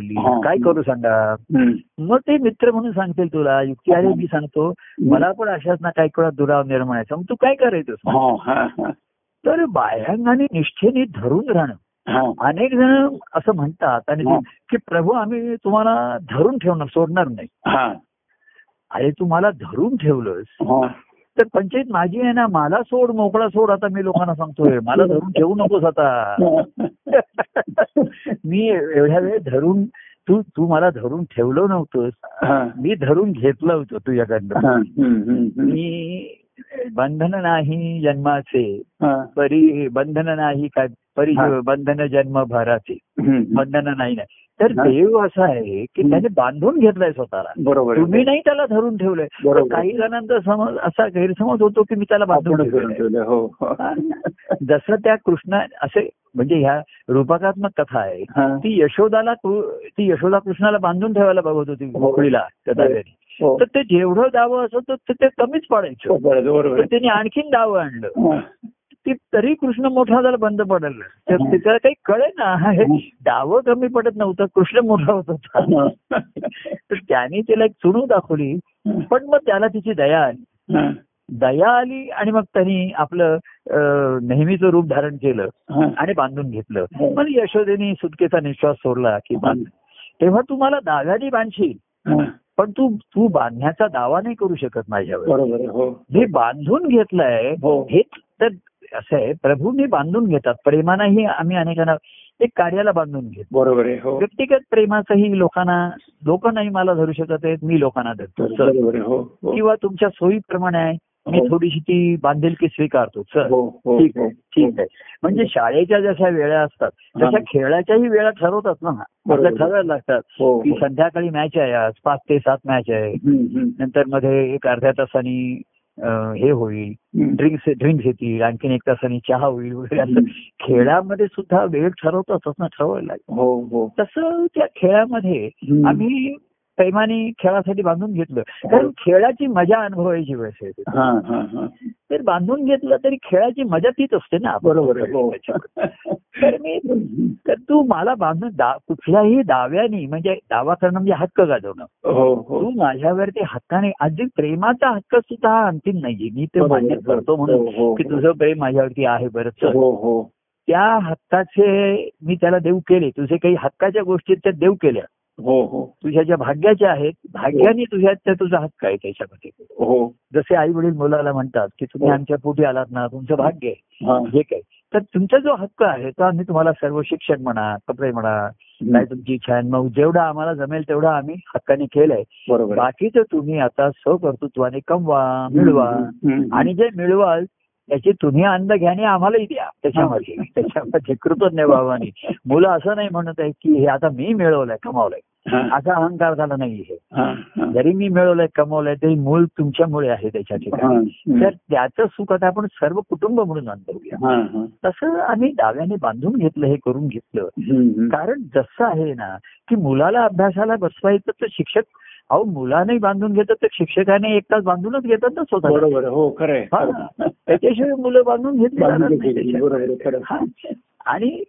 काय करू सांगा. मग ते मित्र म्हणून सांगतील तुला युक्ती अरे मी सांगतो मला पण अशाच ना काही वेळा दुराव निर्माण व्हायचा मग तू काय करायचं. तर बाह्यांगाने निष्ठेने धरून राहणं. अनेक जण असं म्हणतात आणि. की प्रभू आम्ही तुम्हाला धरून ठेवणार सोडणार नाही. अरे तू मला धरून ठेवलंस. तर पंचायत माझी आहे ना मला सोड मोकळा सोड आता मी लोकांना सांगतोय मला धरून ठेवू नकोस आता मी एवढ्या वेळ धरून तू तू मला धरून ठेवलं नव्हतंस. मी धरून घेतलं होतं तुझ्याकडनं. मी बंधन नाही जन्माचे. परी बंधन नाही काय परी. बंधन जन्म भराचे. बंधन नाही तर. देव असं आहे की त्याने बांधून घेतलाय स्वतःला बरोबर. तुम्ही नाही त्याला धरून ठेवलंय काही जणांचा समज असा गैरसमज होतो की मी त्याला बांधून ठेवलं. हो हो. जसं त्या कृष्णा असे म्हणजे ह्या रूपकात्मक कथा आहे. ती यशोदाला ती यशोदा कृष्णाला बांधून ठेवायला बघत होती हो. मोकळीला कदाचित. तर ते जेवढं दावं असं तर ते कमीच पडायचं बरोबर त्यांनी आणखीन दावं आणलं. ती तरी कृष्ण मोठा झाला बंद पडलं तर हं. त्याला काही कळे ना हे दावं कमी पडत नव्हतं कृष्ण मोठा होत होता हा. तर त्याने त्याला एक चुणू दाखवली पण मग त्याला तिची दया आली हा. दया आली आणि मग त्यांनी आपलं नेहमीचं रूप धारण केलं हा. आणि बांधून घेतलं हो. मग यशोदेनी सुटकेचा निश्वास सोडला की बांध तेव्हा तू मला दाव्याने बांधशील हा. पण तू तू बांधण्याचा दावा नाही करू शकत माझ्यावर. हो जे बांधून घेतलंय हो. हेच तर असं आहे प्रभूंनी बांधून घेतात प्रेमानेही आम्ही अनेकांना एक कार्याला बांधून घेतो बरोबर आहे हो व्यक्तिगत प्रेमाचंही लोकांना लोक नाही मला धरू शकत आहेत मी लोकांना धरतो. हो हो. किंवा तुमच्या सोयीप्रमाणे आहे मी हो. थोडीशी ती बांधिलकी स्वीकारतो हो ठीक. आहे ठीक आहे म्हणजे शाळेच्या जशा वेळा असतात तशा. खेळाच्याही वेळा ठरवतात ना आपल्या. ठरवायला लागतात हो की. संध्याकाळी मॅच आहे आज पाच ते सात मॅच आहे. नंतर मध्ये एक अर्ध्या तासानी हे होईल. ड्रिंक्स ड्रिंक्स येतील आणखीन एक तासानी चहा होईल वगैरे असं खेळामध्ये सुद्धा वेळ ठरवतातच ना ठरवायला लागेल. हो हो तसं त्या खेळामध्ये. आम्ही प्रेमाने खेळासाठी बांधून घेतलं. कारण खेळाची मजा अनुभवायची वेळ आहे. हा हा हा. तर बांधून घेतलं तरी खेळाची मजा तीच असते ना. बरोबर हो. तर मी तर तू मला बांधून कुठल्याही दाव्यानी म्हणजे दावा करणं म्हणजे हक्क गाजवणं. हो हो. तू माझ्यावरती हक्काने अगदी प्रेमाचा हक्क सुद्धा हा अंतिम नाहीये. मी ते. मान्य करतो म्हणून हो, हो, की तुझं प्रेम माझ्यावरती आहे बरं. चल. हो हो. त्या हक्काचे मी त्याला देऊ केले. तुझे काही हक्काच्या गोष्टी त्या देऊ केल्या. हो हो. तुझ्या ज्या भाग्याच्या आहेत भाग्याने तुझ्या त्या तुझा हक्क आहे त्याच्यामध्ये. हो. जसे आई वडील मुलाला म्हणतात की तुम्ही हो. आमच्या पोटी आलात ना तुमचं भाग्य आहे. हा. जे काही तर तुमचा जो हक्क आहे तो आम्ही तुम्हाला सर्व शिक्षण म्हणा कपडे म्हणा काय तुमची इच्छा आहे मग जेवढा आम्हाला जमेल तेवढा आम्ही हक्काने केलंय. बाकीचं तुम्ही आता स्वकर्तृत्वाने कमवा मिळवा. आणि जे मिळवाल त्याची तुम्ही आनंद घ्या आणि आम्हालाही द्या त्याच्यामध्ये त्याच्यामध्ये कृतज्ञ भावाने मुलं असं नाही म्हणत आहे की हे आता मी मिळवलंय कमावलंय. असा अहंकार झाला नाही हा. जरी मी मिळवलंय कमवलंय तरी मूळ तुमच्यामुळे आहे त्याच्या ठिकाणी. तर त्याचं सुख आता आपण सर्व कुटुंब म्हणून अनुभवूया. तसं आम्ही डाव्याने बांधून घेतलं हे करून घेतलं. कारण जसं आहे ना की मुलाला अभ्यासाला बसवायचं तर शिक्षक अहो मुलाने बांधून घेतात तर शिक्षकाने एक तास बांधूनच घेतात ना स्वतः बरोबर. हो खरं. त्याच्याशिवाय मुलं बांधून घेतली हा. आणि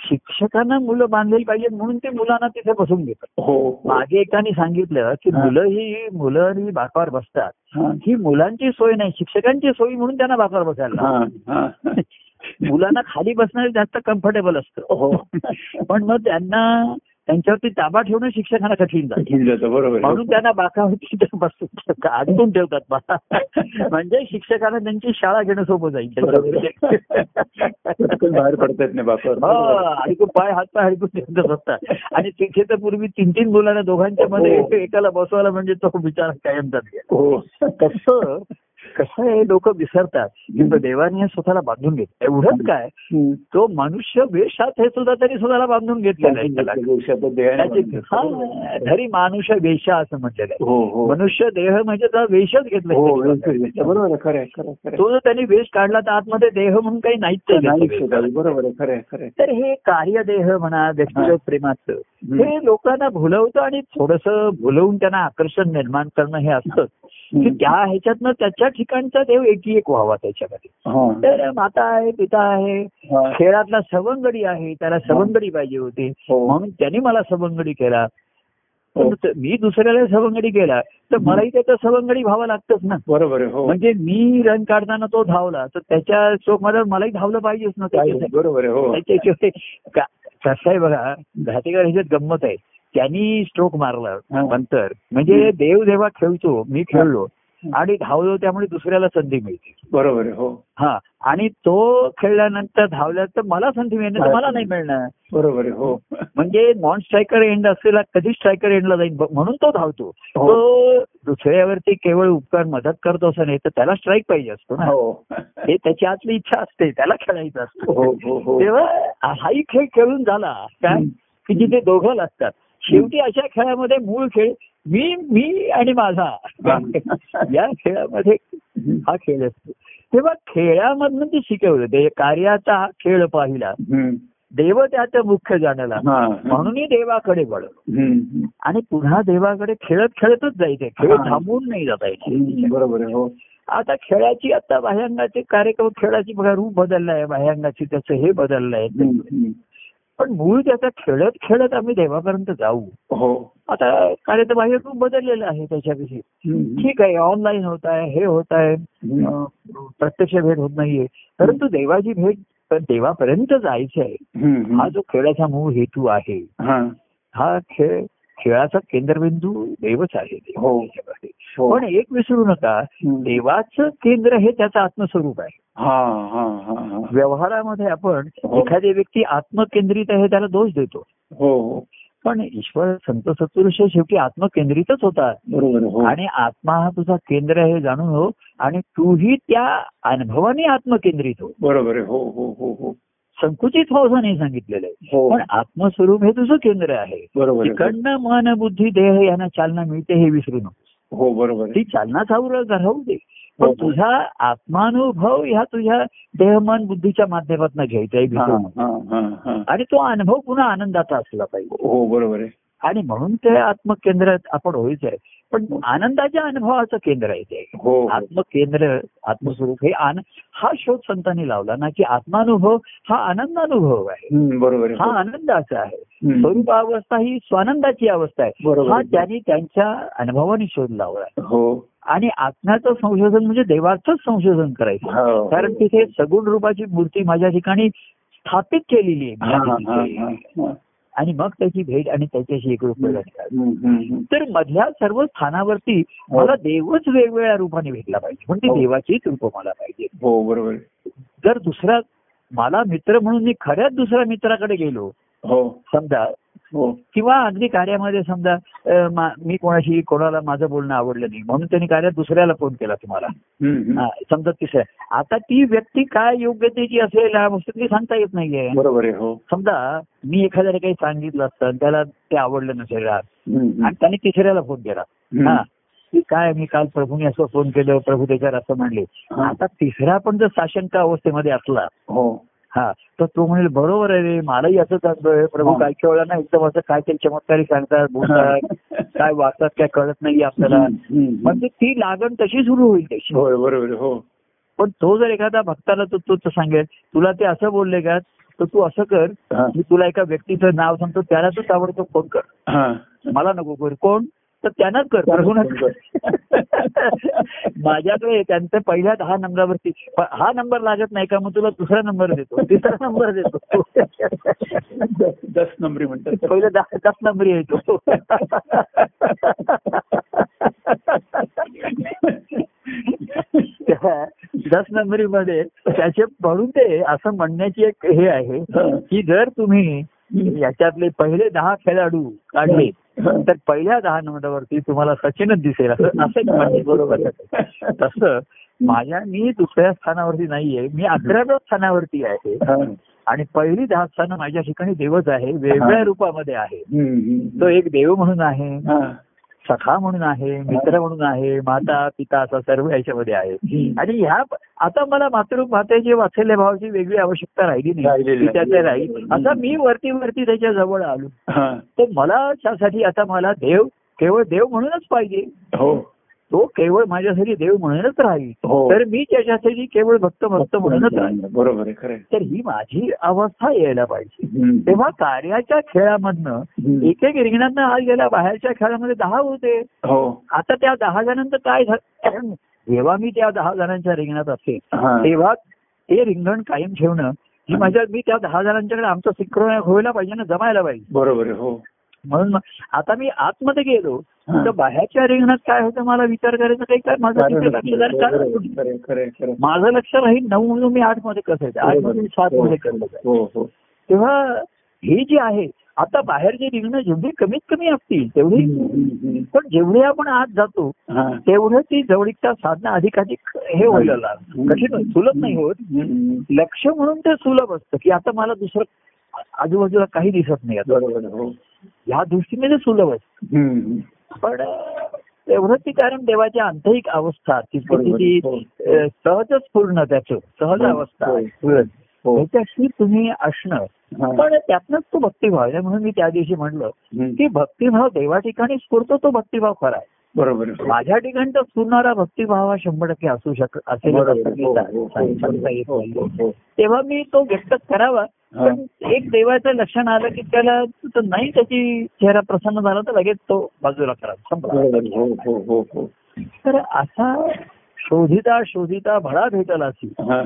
शिक्षकांना मुलं बांधलेली पाहिजेत म्हणून ते मुलांना तिथे बसून घेतात हो. मागे एकाने सांगितलं की. मुलं ही मुलं ही बाकावर बसतात हा, मुलांची सोय नाही शिक्षकांची सोय म्हणून त्यांना बाकावर बसायला. मुलांना खाली बसणं जास्त कम्फर्टेबल असतं हो [LAUGHS] पण मग त्यांना त्यांच्यावरती ताबा ठेवणं शिक्षकांना कठीण जातं. जातं बरोबर. म्हणून त्यांना बाकावरती अडकून ठेवतात म्हणजे शिक्षकांना त्यांची शाळा घेणं सोपं जाईल. बाहेर पडता येत नाही बापावर. हो, अडकून पाय हात पाय अडकून ठेवत असतात आणि तिथे तर पूर्वी तीन तीन मुलांना दोघांच्या मध्ये हो. एकाला बसवायला म्हणजे तो विचार गेला. हो. तसं कसं आहे लोक विसरतात? की देवाने हे स्वतःला बांधून घेत एवढंच काय. तो मनुष्य वेशात हे सुद्धा तरी स्वतःला बांधून घेतलेला आहे. हा, धरी मानुष वेशा असं म्हटलेलं आहे. हो हो. मनुष्य देह म्हणजे वेशच घेतला हो बरोबर. तो जर त्यांनी वेश काढला तर आतमध्ये देह म्हणून काही नाहीच नाही त्याच्यात. शोधावी. बरोबर. तर हे कार्यदेह म्हणा व्यक्तिगत प्रेमाचं. हे लोकांना भुलवतं आणि थोडस भुलवून त्यांना आकर्षण निर्माण करणं हे असतं. की हम्म. त्या ह्याच्यातनं त्याच्या ठिकाणचा देव एकी एक व्हावा त्याच्यामध्ये. तर माता आहे पिता आहे. खेळातला सवंगडी आहे त्याला सवंगडी पाहिजे होती हो. म्हणून त्यांनी मला सवंगडी केला हो. मी दुसऱ्याला सवंगडी केला तर मलाही त्याचा सवंगडी व्हावं लागतंच ना बरोबर हो म्हणजे मी रन काढताना तो धावला तर त्याच्या स्ट्रोकमध्ये मलाही धावलं पाहिजेच ना त्याच्यासाठी. बरोबर हो कसं आहे बघा घाटेकर ह्याच्यात गंमत आहे त्यांनी स्ट्रोक मारला. नंतर. म्हणजे देव जेव्हा खेळतो मी खेळलो. आणि धावलो त्यामुळे दुसऱ्याला संधी मिळते. बरोबर हो. हा. आणि तो खेळल्यानंतर धावल्या तर मला संधी मिळणार मला नाही मिळणार. बरोबर हो. म्हणजे नॉन स्ट्रायकर एंड असलेला कधी स्ट्रायकर एंडला जाईल म्हणून तो धावतो. हो. तो दुसऱ्यावरती केवळ उपकार मदत करतो असं नाही तर त्याला स्ट्राईक पाहिजे असतो ना. हो. हे त्याची आतली इच्छा असते त्याला खेळायचं असतं. हो हो हो. तेव्हा हाही खेळ खेळून झाला. काय. की जिथे दोघं लागतात. शेवटी अशा खेळामध्ये मूळ खेळ मी मी आणि माझा [LAUGHS] या खेळामध्ये हा खेळ असतो तेव्हा खेळामधनं ते शिकवलं ते कार्याचा हा खेळ पाहिला. देव त्याचं मुख्य जाणला. म्हणूनही देवाकडे वळ हम्म. आणि पुन्हा देवाकडे खेळत खेळतच जायचे खेळ. थांबवून नाही जाता. येणार बरोबर हो आता खेळाची आता बाह्यांगाचे कार्यक्रम खेळाची बघा रूप बदललं आहे बाह्यांगाची त्याचं हे बदललं आहे हम्म. हम्म. पण मूळ त्याचा खेळत खेळत आम्ही देवापर्यंत जाऊ हो आता कार्य तर बाह्य रूप बदललेलं आहे त्याच्याविषयी. ठीक आहे ऑनलाईन होत आहे हे होत आहे प्रत्यक्ष भेट होत नाहीये परंतु देवाची भेट तर देवापर्यंत जायचं आहे. हा जो खेळाचा मूळ हेतू आहे हा. खेळ खेळाचा केंद्रबिंदू देवच आहे. हो. पण एक विसरू नका. देवाचं केंद्र हे त्याचं आत्मस्वरूप आहे. हा हा हा हा. व्यवहारामध्ये आपण हो. एखादी व्यक्ती आत्मकेंद्रित आहे त्याला दोष देतो. हो. हो पण ईश्वर संत सत्पुरुष हे शेवटी आत्मकेंद्रितच होता हो. आणि आत्मा हा तुझा केंद्र हे जाणून हो. आणि तूही त्या अनुभवाने आत्मकेंद्रित हो. बरोबर हो हो हो हो. संकुचित हो असं नाही सांगितलेलं आहे. हो. पण आत्मस्वरूप हे तुझं केंद्र आहे. बरोबर मन बुद्धी देह यांना चालना मिळते हे विसरू नको. हो बरोबर ती चालना चावळ राहू दे. पण. तुझा आत्मानुभव ह्या तुझ्या देह मन बुद्धीच्या माध्यमातून घ्यायचा आहे हा. हा हा हा. आणि तो अनुभव पुन्हा आनंदाचा असला पाहिजे. हो बरोबर आहे. आणि म्हणून ते आत्मकेंद्रात आपण व्हायचं आहे. पण आनंदाच्या अनुभवाचं केंद्र आहे ते हो हो. आत्मकेंद्र आत्मस्वरूप हे आन हा शोध संतांनी लावला ना की आत्मानुभव हा आनंदानुभव आहे बरोबर आहे हा. आनंदाचा आहे हम्म. स्वरूपावस्था ही स्वानंदाची अवस्था आहे हा. त्यांनी त्यांच्या अनुभवाने शोध लावला हो आणि आत्म्याचं संशोधन म्हणजे देवाचंच संशोधन करायचं. कारण तिथे सगुण रूपाची मूर्ती माझ्या ठिकाणी स्थापित केलेली आहे हा, हा. हा, हा. आणि मग त्याची भेट आणि त्याच्याशी एक रूप. तर मधल्या सर्व स्थानावरती मला देवच वेगवेगळ्या रूपाने भेटला पाहिजे ती हो. देवाचीच रूप मला पाहिजे हो बरोबर. जर दुसरा मला मित्र म्हणून मी खऱ्याच दुसऱ्या मित्राकडे गेलो हो समजा हो किंवा अगदी कार्यामध्ये समजा मा- कोणाशी कोणाला माझं बोलणं आवडलं नाही म्हणून त्यांनी कार्यात दुसऱ्याला फोन केला तुम्हाला. हा, समजा तिसऱ्या. आता ती व्यक्ती काय योग्यतेची असेल ती सांगता येत नाहीये. बरोबर आहे हो. समजा मी एखाद्याला काही सांगितलं असतं त्याला ते आवडलं नसेल आणि त्याने तिसऱ्याला फोन केला. हा. की काय मी काल प्रभूने असं फोन केलं प्रभू त्याच्यावर असं म्हणले. हा. आता तिसरा पण जर साशंक अवस्थेमध्ये असला हो. हा तर तो म्हणेल बरोबर आहे रे मलाही असं चालतोय प्रभू हा. काय वेळा ना एकदम असं काय ते चमत्कारी सांगतात बोलतात [LAUGHS] काय वाचतात काय कळत नाही आपल्याला. म्हणजे ती लागण तशी सुरू होईल त्याची होय बरोबर हो पण तो जर एखादा भक्ताला तो तो सांगेल तुला ते असं बोलले का तर तू असं कर. मी तुला एका व्यक्तीचं नाव सांगतो त्याला तू ताबडतोब फोन कर हा. मला नको कर कोण तर त्यांनाच कर [LAUGHS] माझ्याकडे त्यांच्या पहिल्या दहा नंबरावरती हा नंबर लागत नाही का? मग तुला दुसरा नंबर देतो. तिसरा नंबर देतो. [LAUGHS] दस- नंबरी म्हणतात. पहिलं दहा दस नंबरी येतो. [LAUGHS] दस नंबरी मध्ये त्याचे म्हणून ते असं म्हणण्याची एक हे आहे की जर तुम्ही याच्यातले पहिले दहा खेळाडू काढले तर पहिल्या दहा नंबरावरती तुम्हाला सचिनच दिसेल. असं [LAUGHS] असं एक म्हणणे बरोबर. तसं माझ्या मी दुसऱ्या स्थानावरती नाहीये. मी अकराव्या स्थानावरती आहे. आणि पहिली दहा स्थानं माझ्या ठिकाणी देवच आहे. वेगळ्या रूपामध्ये आहे. तो एक देव म्हणून आहे. सखा म्हणून आहे मित्र म्हणून आहे माता पिता असा सर्व याच्यामध्ये आहे. आणि ह्या आता मला मातृ मातेची वात्सल्य भावाची वेगळी आवश्यकता राहिली नाही. त्याच्या. राहील आता मी वरती वरती त्याच्याजवळ आलो. तर मला त्यासाठी आता मला देव केवळ देव म्हणूनच पाहिजे. हो. तो केवळ माझ्यासाठी देव म्हणूनच राहील हो. तर मी त्याच्यासाठी केवळ भक्त भक्त म्हणूनच राहील बरोबर आहे खरं आहे. तर ही माझी अवस्था यायला पाहिजे. तेव्हा कार्याच्या खेळामधनं. एक एक रिंगणांना आज गेला बाहेरच्या खेळामध्ये दहा होते हो आता त्या दहा जणांचं काय झालं जेव्हा मी त्या दहा जणांच्या रिंगणात असेल हा. तेव्हा ते रिंगण कायम ठेवणं ही माझ्या मी त्या दहा जणांच्याकडे आमचं सिक्रो व्हायला पाहिजे ना जमायला पाहिजे बरोबर हो म्हणून आता मी आतमध्ये गेलो. तर बाहेरच्या रिंगणात काय होतं मला विचार करायचं काही काय माझं लक्ष. माझं लक्ष राहील नऊ म्हणून मी आठमध्ये कसं आठ मधून सात मध्ये कसं आहे हो हो तेव्हा ही जी आहे आता बाहेरची रिंगणं जेवढी कमीत कमी असतील तेवढी. पण जेवढे आपण आत जातो हा. तेवढं ती जवळीकता साधणं अधिकाधिक हे व्हायला कठीण होईल. सुलभ नाही होत. लक्ष म्हणून ते सुलभ असतं की आता मला दुसरं आजूबाजूला काही दिसत नाही आता हो ह्या दृष्टीने ते सुलभ असतं. पण अं, तेवढं ती कारण देवाची आंतरिक अवस्था. ती सहजच पूर्ण त्याचं सहज. अवस्था. त्याच्याशी तुम्ही असणं. पण त्यातनंच तो भक्तिभाव आहे म्हणून मी त्या दिवशी म्हणलं. की भक्तिभाव देवा ठिकाणी स्फुरतो तो भक्तिभाव खरा आहे बरोबर. माझ्या ठिकाणचा स्फुरणारा भक्तिभाव हा शंभर टक्के असू शक असेल हो, हो, हो. तेव्हा मी तो व्यक्त करावा एक देवाचं लक्षण आलं की त्याला तर नाही त्याची चेहरा प्रसन्न झाला तर लगेच तो बाजूला करा. हो हो हो हो तर असा शोधिता शोधिता भळा भेटला असी हा.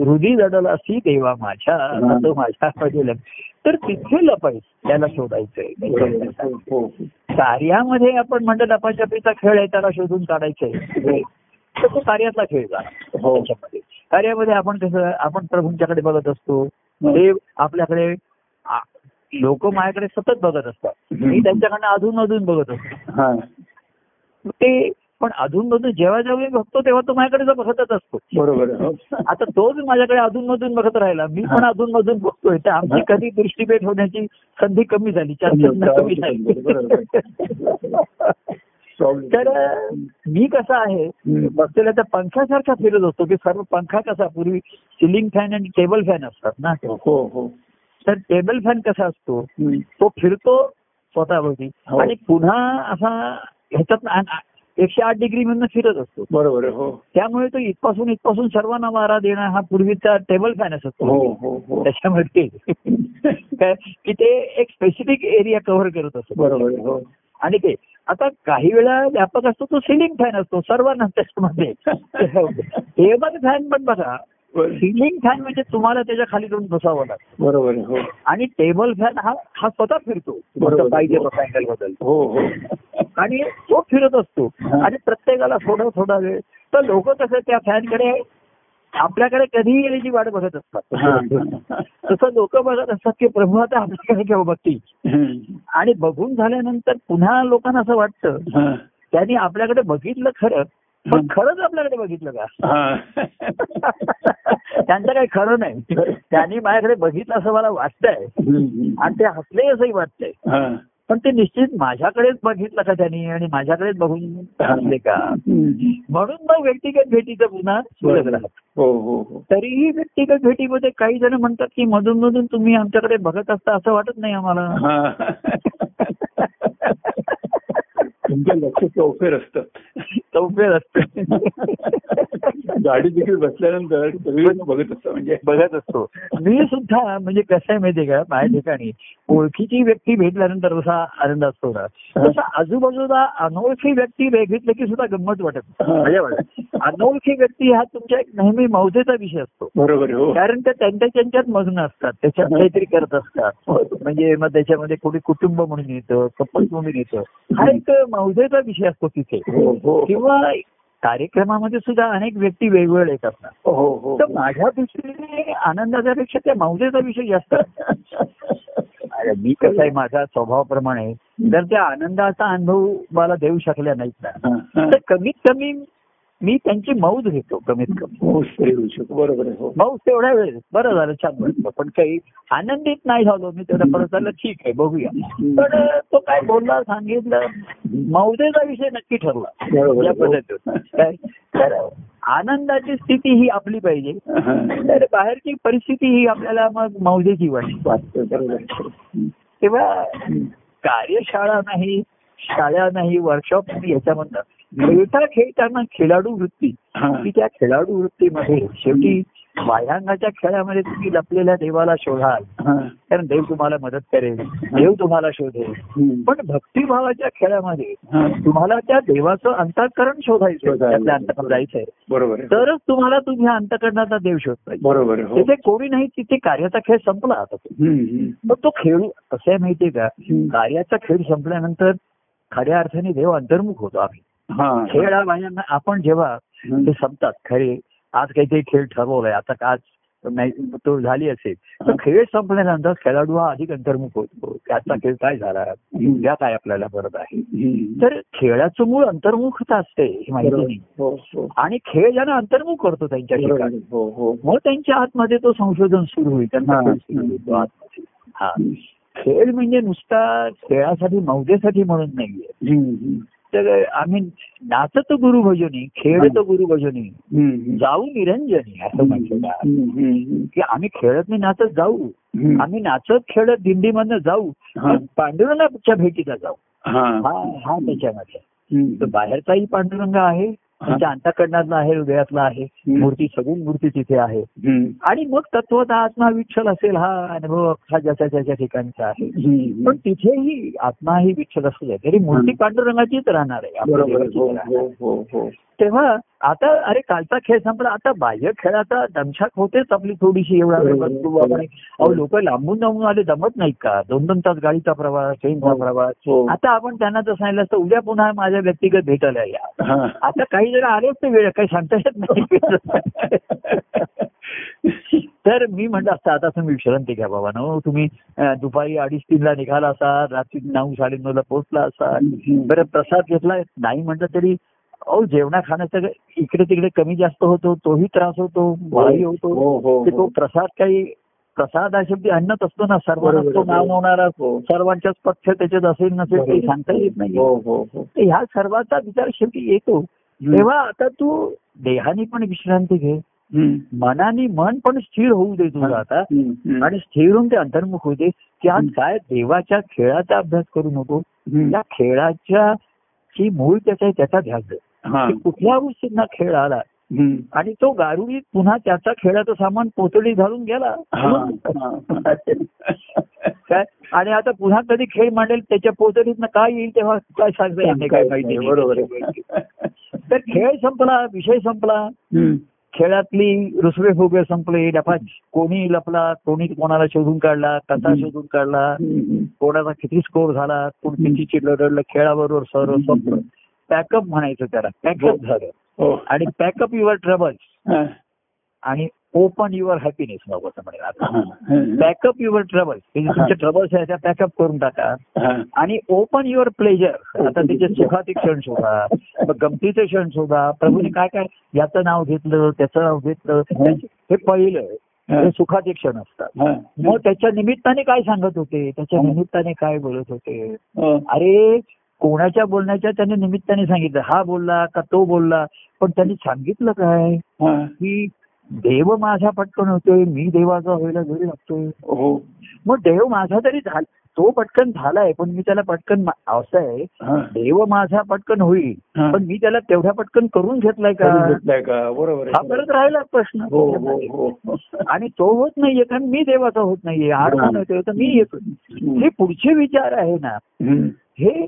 हृदय जडला असी देवा माझ्या तो माझ्या लप- तर तिथे लपायचं त्याला शोधायचंय. कार्यामध्ये आपण म्हणतो लपाछपीचा खेळ आहे त्याला शोधून काढायचंय. तर तो कार्यातला खेळ झाला हो. कार्यामध्ये आपण कसं आपण प्रभूंच्याकडे बघत असतो. ते आपल्याकडे लोक माझ्याकडे सतत बघत असतात. मी त्यांच्याकडनं अधून मधून बघत असतो. हा. ते पण अधून मधून जेव्हा जेव्हा मी बघतो तेव्हा तो माझ्याकडे बघतच असतो. बरोबर. हो. आता तोच माझ्याकडे अधून मधून बघत राहिला. मी पण अधून मधून बघतोय. तर आमची कधी दृष्टीभेट होण्याची संधी कमी झाली. चर्चा कमी झाली. तर मी कसा आहे. बसलेला पंखासारखा फिरत असतो की सर्व पंखा कसा पूर्वी सिलिंग फॅन आणि टेबल फॅन असतात ना हो हो तर टेबल फॅन कसा असतो. तो फिरतो स्वतःभोवती हो. आणि पुन्हा असा ह्याच्यात एकशे आठ डिग्री मधून फिरत असतो बरोबर. हो त्यामुळे तो इथपासून इथपासून सर्वांना वारा देणं हा पूर्वीचा टेबल फॅन असतो हो हो हो त्याच्यामध्ये काय [LAUGHS] की ते एक स्पेसिफिक एरिया कव्हर करत असतो बरोबर. हो आणि ते आता काही वेळा व्यापक असतो तो सिलिंग फॅन असतो सर्वांना त्याच्यामध्ये. टेबल फॅन पण बघा. सिलिंग फॅन म्हणजे तुम्हाला त्याच्याखाली जाऊन बसावं लागतं. बरोबर. हो. आणि टेबल फॅन हा हा स्वतः फिरतो. पाहिजे अँगल बदल. हो हो. आणि तो फिरत असतो. हा. आणि प्रत्येकाला थोडा थोडा वेळ. तर लोक कसं त्या फॅनकडे आपल्याकडे कधीही येण्याची वाट बघत असतात. तसं लोक बघत असतात की प्रभू आता आपल्याकडे केव्हा बघतील. आणि बघून झाल्यानंतर पुन्हा लोकांना असं वाटतं. त्यांनी आपल्याकडे बघितलं खरं पण. खरंच आपल्याकडे बघितलं का. त्यांचं काही खरं नाही त्यांनी माझ्याकडे बघितलं असं मला वाटतंय. आणि ते हसले असंही वाटतंय. पण ते निश्चित माझ्याकडेच बघितलं का त्यांनी आणि माझ्याकडेच बघून हसले का. म्हणून मग व्यक्तिगत भेटीचं पुन्हा सुरत राहत हो हो हो. तरीही व्यक्तिगत भेटीमध्ये काही जण म्हणतात की मधून मधून तुम्ही आमच्याकडे बघत असता असं वाटत नाही आम्हाला. हा. तुमचं लक्ष चौफेर असतं चौफेर असतं गाडी देखील बसल्यानंतर बघत असतं म्हणजे. बघत असतो. मी सुद्धा म्हणजे कसं आहे माहितीये का? माझ्या ठिकाणी ओळखीची व्यक्ती भेटल्यानंतर जसा आनंद असतो ना तसा आजूबाजूला अनोळखी व्यक्ती भेटली की सुद्धा गंमत वाटत वाटत अनोळखी व्यक्ती हा तुमच्या एक नेहमी मौजेचा विषय असतो. बरोबर हो. कारण ते त्यांच्या त्यांच्यात मग्न असतात त्याच्यात काहीतरी करत असतात. म्हणजे मग त्याच्यामध्ये कोणी कुटुंब म्हणून येतं कपल म्हणून येतं. हा एक मौजेचा विषय असतो तिथे. हो हो किंवा कार्यक्रमामध्ये सुद्धा अनेक व्यक्ती वेगवेगळे येत असतात हो हो तर माझ्या दृष्टीने आनंदाच्या पेक्षा त्या मौजेचा विषय जास्त. मी कसं आहे माझा स्वभावाप्रमाणे जर त्या आनंदाचा अनुभव मला देऊ शकल्या नाहीत ना. हा, हा. तर कमीत कमी मी त्यांची मौज घेतो कमीत कमी. बरोबर हो. मौज तेवढ्या वेळेस. बरं झालं छान वाटलं. पण काही आनंदित नाही झालो मी तेवढ्या परत झालं ठीक आहे बघूया. पण तो काय बोलला सांगितलं? मौजेचा विषय नक्की ठरला. हो. तर आनंदाची स्थिती ही आपली पाहिजे. तर बाहेरची परिस्थिती ही आपल्याला मग मौजेची वाटते. तेव्हा. कार्यशाळा नाही शाळा नाही वर्कशॉप नाही याच्यामधनं खेळता खेळताना खेळाडू वृत्ती हा. की त्या खेळाडू वृत्तीमध्ये शेवटी बाह्यांगाच्या खेळामध्ये तुम्ही लपलेल्या देवाला शोधाल हा. कारण देव तुम्हाला मदत करेल देव तुम्हाला शोधेल हं. पण भक्तिभावाच्या खेळामध्ये हा. तुम्हाला त्या देवाचं अंतःकरण शोधायचं. त्यातल्या अंतकरण जायचंय बरोबर तरच तुम्हाला तुम्ही अंतकरणाचा देव शोधता येईल बरोबर हो तिथे कोणी नाही तिथे कार्याचा खेळ संपला आता. हं, हं. मग तो खेळू कसं आहे माहितीये का हं. कार्याचा खेळ संपल्यानंतर खऱ्या अर्थाने देव अंतर्मुख होतो आम्ही हा. खेळ हा बाह्यांना आपण जेव्हा. ते संपतात खरे आज काहीतरी खेळ ठरवलाय आता का आज तो झाली असेल तर खेळ संपल्यानंतर खेळाडू हा अधिक अंतर्मुख होतो. त्याचा खेळ काय झाला. उद्या काय आपल्याला परत आहे. तर खेळाचं मूळ अंतर्मुखता असते ही माहिती हो हो. आणि खेळ ज्यांना अंतर्मुख करतो त्यांच्या ठिकाणी. हो हो. मग त्यांच्या आतमध्ये तो संशोधन सुरू होईल त्यांचा हा. खेळ म्हणजे नुसता खेळासाठी मौजेसाठी म्हणून नाहीये. तर आम्ही नाचत गुरु भजनी खेळत गुरु भजनी. जाऊ निरंजनी असं म्हटलं का? की आम्ही खेळत नाही नाचत जाऊ. आम्ही नाचत खेळत दिंडीमधनं जाऊ. पांडुरंगाच्या भेटीला जाऊ. हा. हा त्याच्यामध्ये. बाहेरचाही पांडुरंग आहे. त्यांच्या अंतकरणातला आहे हृदयातला आहे हं. मूर्ती सगुण मूर्ती तिथे आहे. आणि मग तत्वता आत्मा विठ्ठल असेल हा अनुभव हा ज्याच्या त्याच्या ठिकाणचा आहे. पण तिथेही आत्मा ही विठ्ठल असू तरी मूर्ती. पांडुरंगाचीच राहणार आहे हो. हो हो हो तेव्हा आता अरे कालचा खेळ संपला आता बाह्य खेळाचा दमछाक होतेच आपली थोडीशी एवढा. बसतो आपण अहो लोक लांबून लांबून आले जमत नाहीत का दोन दोन तास गाडीचा प्रवास ट्रेनचा हो. प्रवास हो. आता आपण त्यांना जर सांगितलं असतं उद्या पुन्हा माझ्या व्यक्तिगत भेटायला या हा. आता काही जण आलेच ते वेळ काही सांगता येत नाही [LAUGHS] तर मी म्हटलं असतं आता तुम्ही विश्रांती घ्या बाबा नो तुम्ही दुपारी अडीच तीनला निघाला असाल रात्री नऊ साडेनऊला पोहोचला असाल हं. बरं प्रसाद घेतला नाही म्हटलं तरी अहो जेवणा खाण्याचं इकडे तिकडे कमी जास्त होतो तोही त्रास होतो मलाही होतो हो हो तो प्रसाद काही प्रसाद हा शेवटी अन्नच असतो ना सर्वांना तो. नाव होणारा हो. सर्वांच्याच पथ्य त्याच्यात असेल नसेल बरोबर. सांगता येत नाही हो हो हो ह्या सर्वांचा विचार शेवटी येतो हं. तेव्हा आता तू देहानी पण विश्रांती घे हं. मनाने मन पण स्थिर होऊ दे तुझं आता हं. हं. आणि स्थिर होऊन ते अंतर्मुख होते की आज हं. काय देवाच्या खेळाचा अभ्यास करू नको हं. त्या खेळाच्या ची मूळ त्याचा आहे त्याचा ध्यास दे हा. कुठल्या गोष्टींना खेळ आला. आणि तो गारुडीत पुन्हा त्याचा खेळाचं सामान पोतळी घालून गेला. काय आणि आता पुन्हा कधी खेळ मांडेल त्याच्या पोतळीतनं काय येईल तेव्हा काय सांगता येत नाही काय माहिती. बरोबर. तर खेळ संपला विषय संपला. खेळातली रुसवे फुगे संपले डफा कोणी लपला कोणी कोणाला शोधून काढला कसा. शोधून काढला. कोणाचा किती स्कोर झाला कोण किती चिडलं रडलं खेळाबरोबर सर्व संपलं पॅकअप म्हणायचं त्याला पॅकअप झालं. हो. आणि पॅकअप युअर ट्रबल्स. हा. आणि ओपन युअर हॅपीनेस नको असं म्हणेल आता. हा. हं. Pack up your troubles. तुमचे ट्रबल्स आहेत त्या पॅकअप करून टाका. हा. आणि ओपन युअर प्लेजर. आता त्याचे सुखाचे क्षण शोधा. मग गमतीचे क्षण शोधा. प्रभूने काय काय याचं नाव घेतलं त्याचं नाव घेतलं हे. पहिलं. हे. सुखाचे क्षण असतात. हा. मग त्याच्या निमित्ताने काय सांगत होते? त्याच्या निमित्ताने काय बोलत होते? हो. अरे कोणाच्या बोलण्याच्या त्याने निमित्ताने सांगितलं हा बोलला का तो बोलला पण त्यांनी सांगितलं काय. की देव माझा पटकन होतोय मी देवाचा व्हायला घरी लागतोय हो. मग देव माझा तरी झाला तो पटकन झालाय पण मी त्याला पटकन असं आहे. देव माझा पटकन होईल. पण मी त्याला तेवढ्या पटकन करून घेतलाय का बरोबर हा परत राहिला प्रश्न हो हो आणि तो होत नाहीये कारण मी देवाचा होत नाहीये आड हा. कोण येतोय तर मी येतो हे पुढचे विचार आहे ना. हे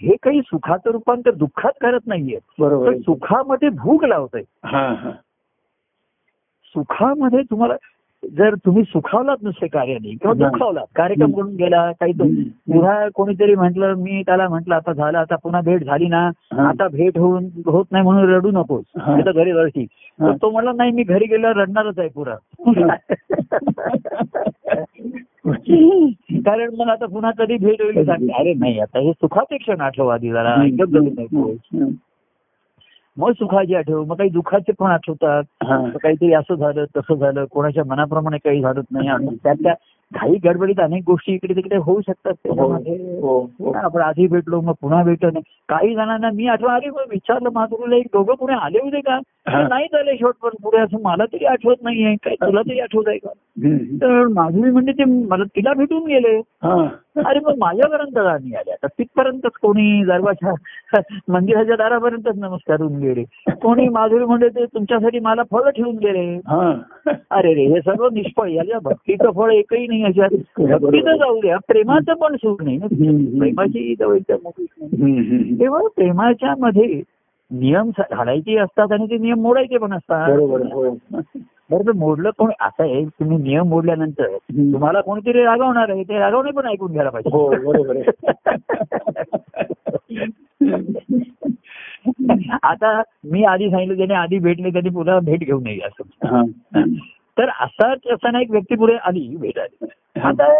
हे काही सुखाचं रूपांतर दुःखात करत नाहीये बरोबर आहे. सुखामध्ये भूक लावतंय हा हा सुखामध्ये तुम्हाला जर तुम्ही सुखावलात नुसते कार्याने किंवा. दुखावलात कार्यक्रम. करून गेला काही. पुन्हा कोणीतरी म्हटलं मी त्याला म्हटलं आता झालं आता पुन्हा भेट झाली ना. आता भेट होऊन होत नाही म्हणून रडू नकोस तर घरी हा. तर तो म्हणला नाही मी घरी गेल्यावर रडणारच आहे पुरा [LAUGHS] [LAUGHS] कारण मग आता पुन्हा कधी भेट होईल सांगते. अरे नाही आता हे सुखाचे क्षण आठव आधी जरा एकदम नको हम्म. मग सुखाचे आठव मग काही दुःखाचे पण आठवतात. हा. तर काहीतरी असं झालं तसं झालं कोणाच्या मनाप्रमाणे काही झालंच नाही. त्या काही गडबडीत अनेक गोष्टी इकडे तिकडे होऊ शकतात. हो त्याच्यामध्ये हो हो. आपण आधी भेटलो मग पुन्हा भेटलो नाही. काही जणांना मी आठवण अरे मग विचारलं माधुरीला एक दोघं पुढे आले होते का. नाही झाले शेवट पण पुढे असं मला तरी आठवत नाहीये. काय तुला तरी आठवत आहे का. तर माधुरी म्हणजे ते मला तिला भेटून गेले. अरे मग माझ्यापर्यंत नाही आल्या तर तिथपर्यंतच कोणी दरवाजा मंदिराच्या दारापर्यंतच नमस्कार होऊन गेले. कोणी माधुरी म्हणजे ते तुमच्यासाठी मला फळं ठेवून गेले. अरे रे हे सर्व निष्फळ याच्या भक्तीचं फळ एकही नाही याच्यात जाऊ द्या. प्रेमाचं पण सुख नाही ना. प्रेमाची नाही. तेव्हा प्रेमाच्या मध्ये नियम घालायचे असतात आणि ते नियम मोडायचे पण असतात. बरोबर हो. बरं मोडलं कोण? असं आहे तुम्ही नियम मोडल्यानंतर. तुम्हाला कोणीतरी रागवणार आहे. ते रागवणे पण ऐकून घ्यायला हो पाहिजे बरोबर आहे. आता मी आधी सांगितलं त्याने आधी भेटले त्यांनी पुन्हा भेट घेऊ नये असं. हा. तर असाच असताना एक व्यक्ती पुढे आली भेट आली आता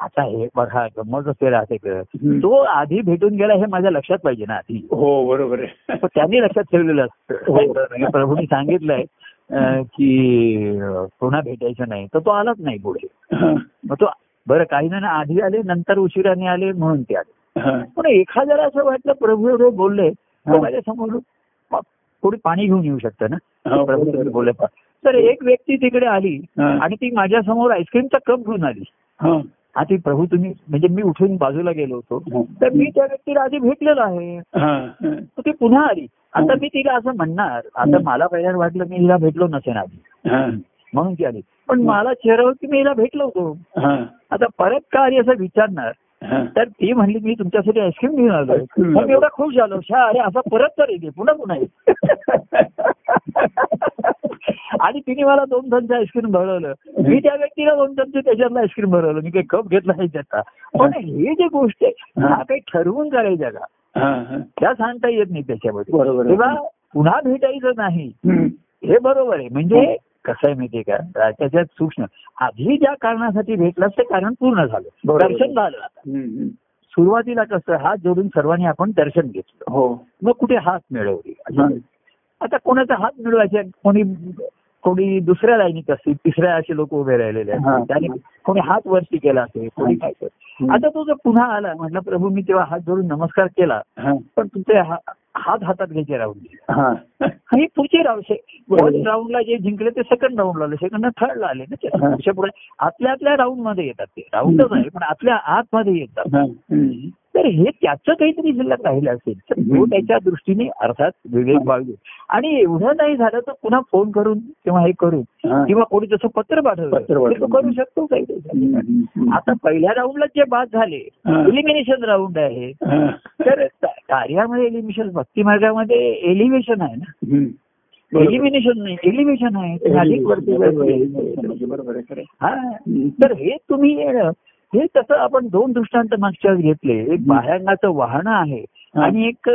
आता हे बघा गमत असते राहते ग. हम्म. तो आधी भेटून गेला हे माझ्या लक्षात पाहिजे ना आधी हो बरोबर त्यांनी लक्षात ठेवलेलं हो. असतं म्हणजे प्रभूंनी सांगितलंय की पुन्हा भेटायचं नाही तर तो आलाच नाही पुढे हा. मग तो बरं काही जण आधी आले नंतर उशिराने आले म्हणून ते आले हा. पण एखाद्याला असं वाटलं प्रभू एवढे बोलले हा. तर माझ्यासमोर थोडी पाणी घेऊन येऊ शकतं ना हो, प्रभू बोलले तर एक व्यक्ती तिकडे आली. आणि ती माझ्यासमोर आईस्क्रीमचा कप घेऊन आली ती प्रभू तुम्ही म्हणजे मी उठून बाजूला गेलो होतो. तर मी त्या व्यक्तीला आधी भेटलेलो आहे. तर ती पुन्हा आली आता मी तिला असं म्हणणार आता. मला पहिल्यांदा वाटलं मी हिला भेटलो नसेन आधी. म्हणून ती आली पण. मला चेहऱ्यावर की मी हिला भेटलो होतो. आता परत का आली असं विचारणार. तर ती म्हणली मी तुमच्यासाठी आईस्क्रीम घेऊन आलो मग एवढा खुश झालो शा अरे असा परत तर येते पुन्हा पुन्हा येते. [LAUGHS] आणि तिने मला दोन चमचे आईस्क्रीम भरवलं. मी त्या व्यक्तीला दोन चमचे त्याच्यातलं आईस्क्रीम भरवलं. मी काही कप घेतला नाही त्याचा. पण हे. जे गोष्ट आहे हा. काही ठरवून करायच्या का? हा. हा. त्या सांगता येत नाही त्याच्यामध्ये. बरोबर पुन्हा भेटायचं नाही. हे बरोबर आहे. म्हणजे कसं आहे माहितीये का त्याच्यात सूक्ष्म आधी ज्या कारणासाठी भेटलास ते कारण पूर्ण झालं. दर्शन झालं आता. सुरुवातीला कसं हात जोडून सर्वांनी आपण दर्शन घेतलं हो मग कुठे हात मिळवले. आता कोणाचा हात मिळवायचे कोणी कोणी दुसऱ्या लाईनीत असतील तिसऱ्या असे लोक उभे राहिलेले. असतील त्याने कोणी हात वरती केला असेल कोणी काय. आता तो जर पुन्हा आला म्हटलं प्रभू मी तेव्हा हात जोडून नमस्कार केला. पण तुमचे हात हातात घ्यायचे हा. आणि पुढचे राऊंड. फर्स्ट राऊंडला जे जिंकले ते सेकंड राऊंडला आले. सेकंड थर्डला आले ना पुढे आतल्या आतल्या राऊंडमध्ये येतात ते. राऊंडच आहे पण आतल्या आतमध्ये येतात. तर हे त्याचं काहीतरी शिल्लक राहिलं असेल तर तो. त्याच्या दृष्टीने अर्थात विवेक. बाळगू आणि एवढं नाही झालं तर पुन्हा फोन करून किंवा हे करून. किंवा कोणी जसं पत्र पाठवलं ते. करू शकतो काही. आता पहिल्या राऊंडला जे बाद झाले. एलिमिनेशन राऊंड आहे. तर कार्यामध्ये एलिमिनेशन भक्ती मार्गामध्ये एलिव्हेशन आहे ना. एलिमिनेशन नाही एलिव्हेशन आहे. हा तर हे तुम्ही येणं हे तसं आपण दोन दृष्टांत मागच्या घेतले एक बाह्यांगाचं वाहनं आहे. आणि एक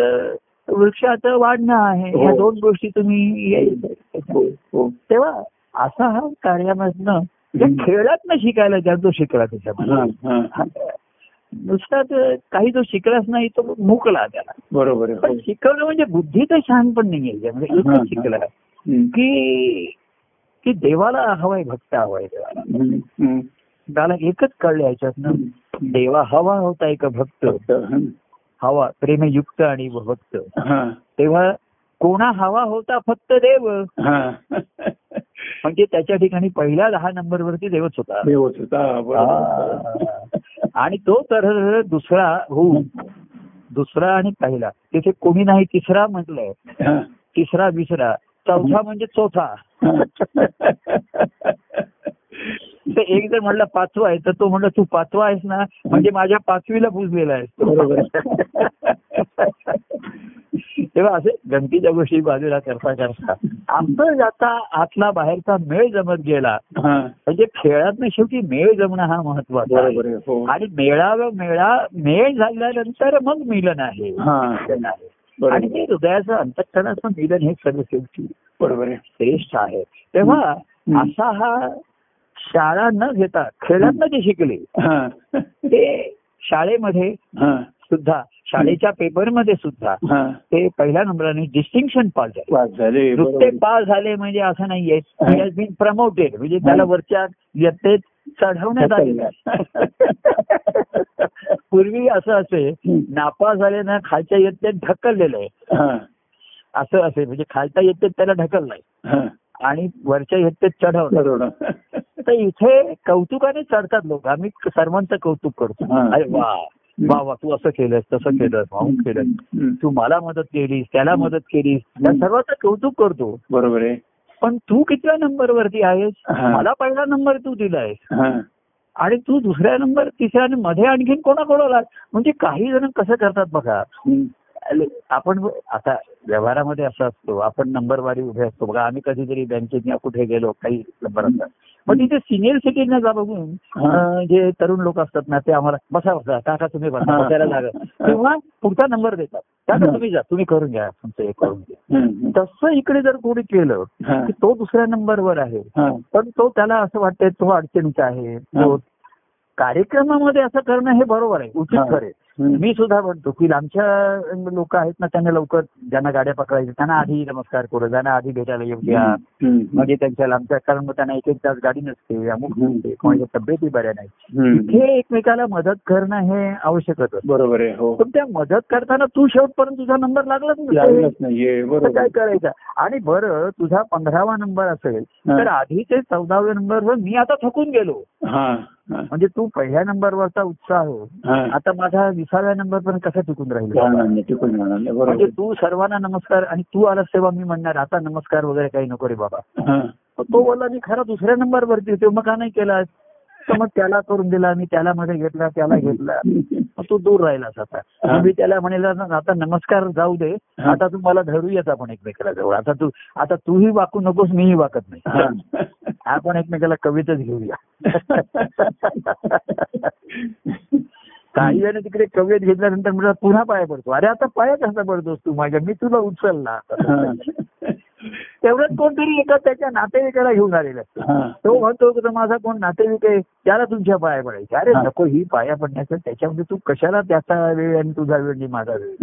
वृक्षाचं वाढणं आहे हो. या दोन गोष्टी तुम्ही. हो हो तेव्हा असा हा कार्यामधनं जे हम्म. खेळातनं शिकायला ज्या जो शिकला त्याच्यामध्ये. हा. नुसताच काही जो शिकलाच नाही तो मुकला त्याला बरोबर पण. शिकवलं म्हणजे बुद्धी तर छान पण नाही आहे म्हणजे. एकच शिकला. की की देवाला हवाय भक्त हवाय देवाला. त्याला एकच कळलं याच्यातनं हम्म. देवा हवा होता एक भक्त. हवा प्रेमयुक्त आणि भक्त. तेव्हा कोणा हवा होता फक्त देव. म्हणजे त्याच्या ठिकाणी पहिल्या दहा नंबरवरती देवच होता. देवच होता. आणि तो तर दुसरा हो. दुसरा आणि पहिला. तिथे कोणी नाही तिसरा म्हटलंय. तिसरा विसरा. चौथा म्हणजे चौथा. एक जर म्हणलं पाचवा आहे तर तो म्हणलं तू पाचवा आहेस ना म्हणजे माझ्या पाचवीला पुजलेला आहेस बरोबर. तेव्हा असे गमतीच्या गोष्टी बाजूला करता करता आमचं आता आतला बाहेरचा मेळ जमत गेला. म्हणजे खेळात शेवटी मेळ जमणं हा महत्त्वाचा आहे. बरोबर आहे. हो आणि मेळावा मेळा मेळ झाल्यानंतर मग मिलन आहे. आणि ते हृदयाचं अंतकरणाचं मिलन हे सर्व शेवटी बरोबर श्रेष्ठ आहे तेव्हा. असा हा शाळा न घेता खेळातनं जे शिकले. ते शाळेमध्ये. सुद्धा शाळेच्या पेपरमध्ये सुद्धा. ते पहिल्या नंबराने डिस्टिंक्शन पास झाले नुसते. पास झाले म्हणजे असं नाहीये बीन प्रमोटेड म्हणजे त्याला वरच्या इयत्तेत चढवण्यात आलेलं. [LAUGHS] पूर्वी असं असे. नापास झाले ना खालच्या इयत्तेत ढकललेलं आहे. असं असे म्हणजे खालच्या इयत्तेत त्याला ढकललंय. आणि वरच्या चढवलं बरोबर तर इथे कौतुकाने चढतात लोक. आम्ही सर्वांचं कौतुक करतो. अरे वा. वा वा तू असं केलंस तसं केलंस भाऊन केलं. तू मला मदत केलीस त्याला मदत केलीस. त्या सर्वांचं कौतुक करतो. बरोबर आहे. पण तू कितव्या नंबरवरती आहेस. मला पहिला नंबर तू दिलायस. आणि तू दुसऱ्या नंबर तिसऱ्या आणि मध्ये आणखीन कोणाकोणाला? म्हणजे काही जण कसं करतात बघा. आपण आता व्यवहारामध्ये असं असतो आपण नंबरवारी उभे असतो बघा आम्ही कधीतरी बँकेत कुठे गेलो काही नंबर असतात मग तिथे सिनियर सिटीजन जा बघून जे तरुण लोक असतात ना ते आम्हाला बसा बसा काका तुम्ही बसा. बसायला लागत तेव्हा पुढचा नंबर देतात काका. तुम्ही जा तुम्ही करून घ्या तुमचं हे करून घ्या. तसं इकडे जर कोणी केलं. की तो दुसऱ्या नंबरवर आहे. पण तो त्याला असं वाटतंय तो अडचणीचा आहे तो. कार्यक्रमामध्ये असं करणं हे बरोबर आहे उचित. खरे हम्म. मी सुद्धा म्हणतो की आमच्या लोक आहेत ना त्यांना लवकर ज्यांना गाड्या पकडायच्या त्यांना आधी नमस्कार करू ज्यांना आधी भेटायला येऊ द्या. म्हणजे त्यांच्या लांबच्या कारण मग त्यांना एक एक तास गाडी नसते अमुक नसते कोणाच्या तब्येती बऱ्या नाही. इथे एकमेकाला मदत करणं हे आवश्यकच. बरोबर आहे हो पण त्या मदत करताना तू शेवटपर्यंत तुझा नंबर लागलाच बरोबर काय करायचं आणि बरं तुझा पंधरावा नंबर असेल हा. तर आधी ते चौदाव्या नंबरवर मी आता थकून गेलो हा हा. म्हणजे तू पहिल्या नंबरवरचा उत्साह हा. आता माझा विसाव्या नंबर पण कसा टिकून राहील? टिकून म्हणजे तू सर्वांना नमस्कार आणि तू आलास तेव्हा मी म्हणणार आता नमस्कार वगैरे काही नको रे बाबा. हा. तो बोलला मी खरा दुसऱ्या नंबरवरती होतो मग का नाही केला तर मग त्याला करून दिला मी त्याला मध्ये घेतला त्याला घेतला. मग तू दूर राहिलास आता. मी त्याला म्हणेल आता नमस्कार जाऊ दे. आता तू मला धरूयात आपण एकमेकाला जवळ आता तू आता तूही वाकू नकोस मीही वाकत नाही. आपण एकमेकाला कवितच घेऊया. [LAUGHS] काही जण तिकडे कवित घेतल्यानंतर म्हणतात पुन्हा पाया पडतो अरे आता पाया कसा पडतोस तू माझ्या मी तुला उचलला. [LAUGHS] तेवढ्यात कोणतरी एका त्याच्या नातेवाईकाला घेऊन आलेला असतो. तो म्हणतो की माझा कोण नातेवाईक आहे त्याला तुमच्या पाया पडायचे अरे. नको ही पाया पडण्याचं त्याच्यामध्ये तू कशाला त्याचा वेळ आणि तुझा वेळ माझा वेळ.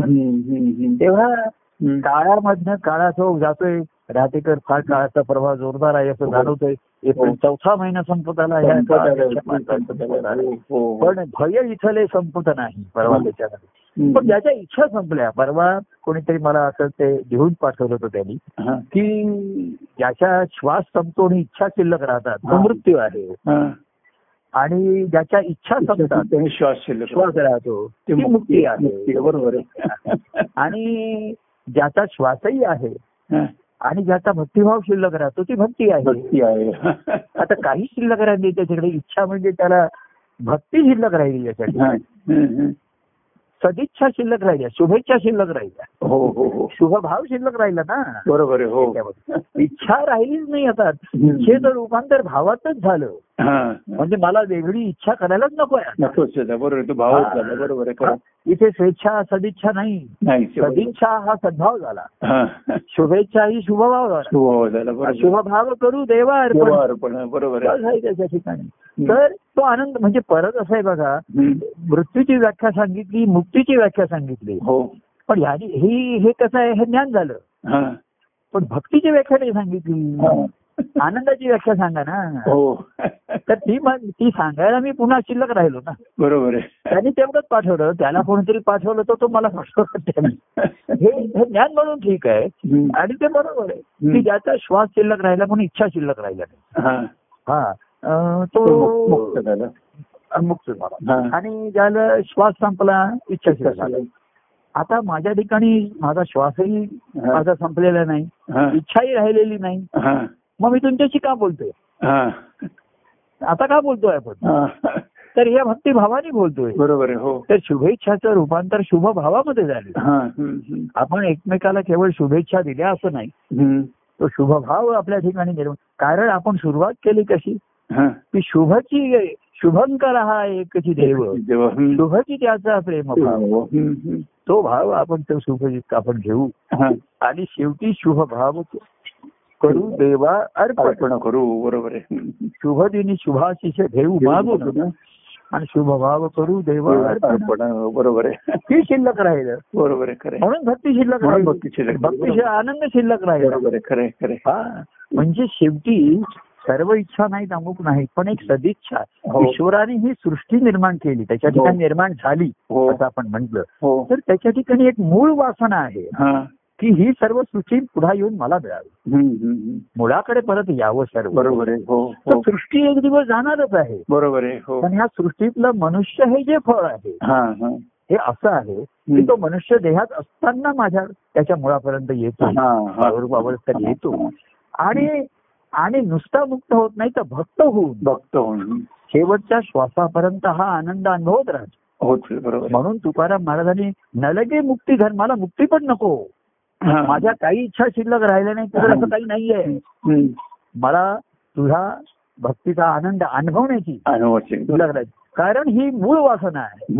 तेव्हा. काळामधनं काळाचा जातोय राहतेकर फार काळाचा प्रवाह जोरदार आहे असं जाणवतोय एप्रिल हो. चौथा महिना संपत आला. हो, हो. पण भय इथले संपत नाही परवा हं. त्याच्यामध्ये. पण ज्याच्या इच्छा संपल्या परवा कोणीतरी मला असं ते लिहून पाठवलं होतं त्यांनी हा. की ज्याच्या श्वास संपतो आणि इच्छा शिल्लक राहतात तो हा. मृत्यू आहे हा. आणि ज्याच्या इच्छा संपतात त्याने श्वास शिल्लक श्वास राहतो ते मुक्ती आहे बरोबर आणि ज्याचा श्वासही आहे हा. आणि ज्याचा भक्तिभाव शिल्लक राहतो ती भक्ती आहे भक्ती आहे आता काही शिल्लक राहिली त्याच्याकडे इच्छा म्हणजे त्याला भक्ती शिल्लक राहिली याच्याकडे. हम्म, हम्म. सदिच्छा शिल्लक राहिल्या शुभेच्छा शिल्लक राहिल्या हो हो हो शुभभाव शिल्लक राहिला ना. बरोबर हो. इच्छा राहिलीच नाही आता. इच्छेचं रूपांतर भावातच झालं. हा. म्हणजे मला वेगळी इच्छा करायलाच नको बरोबर इथे स्वेच्छा सदिच्छा नाही. सदिच्छा हा सद्भाव झाला. हा. शुभेच्छा ही शुभभाव झाला. शुभभाव करू देवा अर्पण. बरोबर त्याच्या ठिकाणी. तर तो आनंद म्हणजे परत असं आहे बघा. मृत्यूची व्याख्या सांगितली मुक्तीची व्याख्या सांगितली. हो. पण ही हे कसं आहे हे ज्ञान झालं. पण भक्तीची व्याख्या नाही सांगितली. आनंदाची व्याख्या सांगा ना. हो. तर ती मग ती सांगायला मी पुन्हा शिल्लक राहिलो ना. बरोबर आहे. त्यांनी तेवढंच पाठवलं. त्याला कोणतरी पाठवलं तर तो मला पाठवलं हे ज्ञान म्हणून ठीक आहे. आणि ते बरोबर आहे. की ज्याचा श्वास शिल्लक राहिला पण इच्छा शिल्लक राहिला नाही. हा. तो मुक्त झाला. मुक्त झाला. आणि ज्याला श्वास संपला इच्छा शिल्लक झाला आता माझ्या ठिकाणी माझा श्वासही. माझा संपलेला नाही. इच्छाही राहिलेली नाही. मग मी तुमच्याशी का बोलतोय. आता का बोलतोय आपण हा. तर या भक्तिभावाने बोलतोय बरोबर आहे हो तर शुभेच्छाचं रूपांतर शुभ भावामध्ये झालं हा. आपण एकमेकाला केवळ शुभेच्छा दिल्या असं नाही. तो शुभभाव आपल्या ठिकाणी निर्माण कारण आपण सुरुवात केली कशी. की शुभची शुभंकर हा एकची देव. शुभची त्याचा प्रेम भाव हो. हम्म. तो भाव आपण तो शुभ आपण घेऊ हा. आणि शेवटी शुभ भाव करू देवा अर्पण करू बरोबर आहे. शुभ दिनी शुभाशिष घेऊ मागून आणि शुभ भाव करू देवा अर्पण बरोबर आहे ही शिल्लक राहिलं बरोबर आहे. म्हणून भक्ती शिल्लक भक्ती शिल्लक. भक्ती आनंद शिल्लक राहिला बरोबर आहे खरं खरं. हा म्हणजे शेवटी सर्व इच्छा नाहीत अमुक नाही पण एक सदिच्छा हो. ईश्वराने ही सृष्टी निर्माण केली. त्याच्या हो. ठिकाणी निर्माण झाली हो. असं आपण म्हटलं. हो. तर त्याच्या ठिकाणी एक मूळ वासना आहे हा. की ही सर्व सृष्टी पुढे येऊन मला मिळावी. मुळाकडे परत यावं सर्व. बरोबर आहे. हो हो. सृष्टी एक दिवस जाणारच आहे. बरोबर आहे हो. पण ह्या सृष्टीतलं मनुष्य हे जे फळ आहे हा हा. हे असं आहे की तो मनुष्य देहात असताना माझ्या त्याच्या मुळापर्यंत येतो. हा, हा. येतो. आणि आणि नुसता मुक्त होत नाही तर भक्त होऊन भक्त होऊन शेवटच्या श्वासापर्यंत हा आनंद अनुभवत राहतो होत बरोबर. म्हणून तुकाराम महाराजांनी नलगे मुक्ती धर मला मुक्ती पण नको. माझ्या काही इच्छा शिल्लक राहिल्या नाही तुझं असं काही नाहीये. मला तुझा भक्तीचा आनंद अनुभवण्याची. तुला कारण ही मूळ वासना आहे.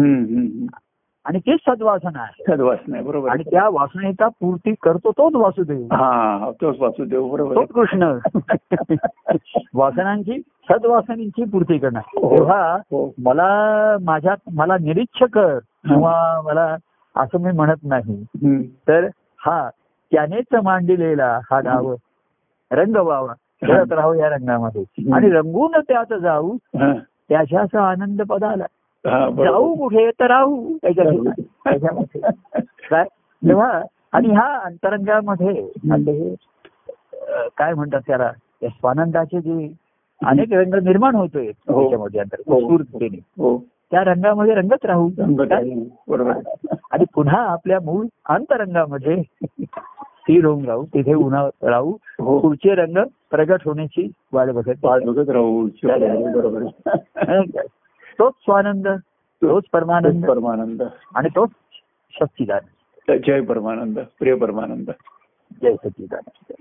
आणि तीच सद्वासना आहे सद्वासना आहे बरोबर आणि. त्या वासनेचा पूर्ती करतो तोच वासुदेव हा तोच वासुदेव बरोबर तोच. कृष्ण [LAUGHS] वासनांची सद्वासनांची पूर्ती करणार हो. तेव्हा हो मला माझ्या मला निरीच्छ कर किंवा मला असं मी म्हणत नाही. तर हा त्यानेच मांडिलेला हा डाव रंग व्हावा खेळत राहू या रंगामध्ये आणि रंगून त्यात जाऊ. त्याच्याच आनंद पदाला. जाऊ कुठे? तर राहू. त्याच्यामध्ये. [LAUGHS] काय? तेव्हा आणि ह्या अंतरंगामध्ये काय म्हणतात त्याला? या स्वानंदाचे जे अनेक रंग निर्माण होतोय हो. त्याच्यामध्ये अंतर हो. हो. त्या रंगामध्ये रंगत राहू. आणि पुन्हा आपल्या मूळ अंतरंगामध्ये स्थिर होऊन राहू तिथे उन्हा राहू. पुढचे रंग प्रगट होण्याची वाट बघत पाठ बघत राहू. बरोबर. तोच स्वानंद तोच परमानंद परमानंद. आणि तोच सच्चिदानंद जय परमानंद प्रिय परमानंद. जय सच्चिदानंद.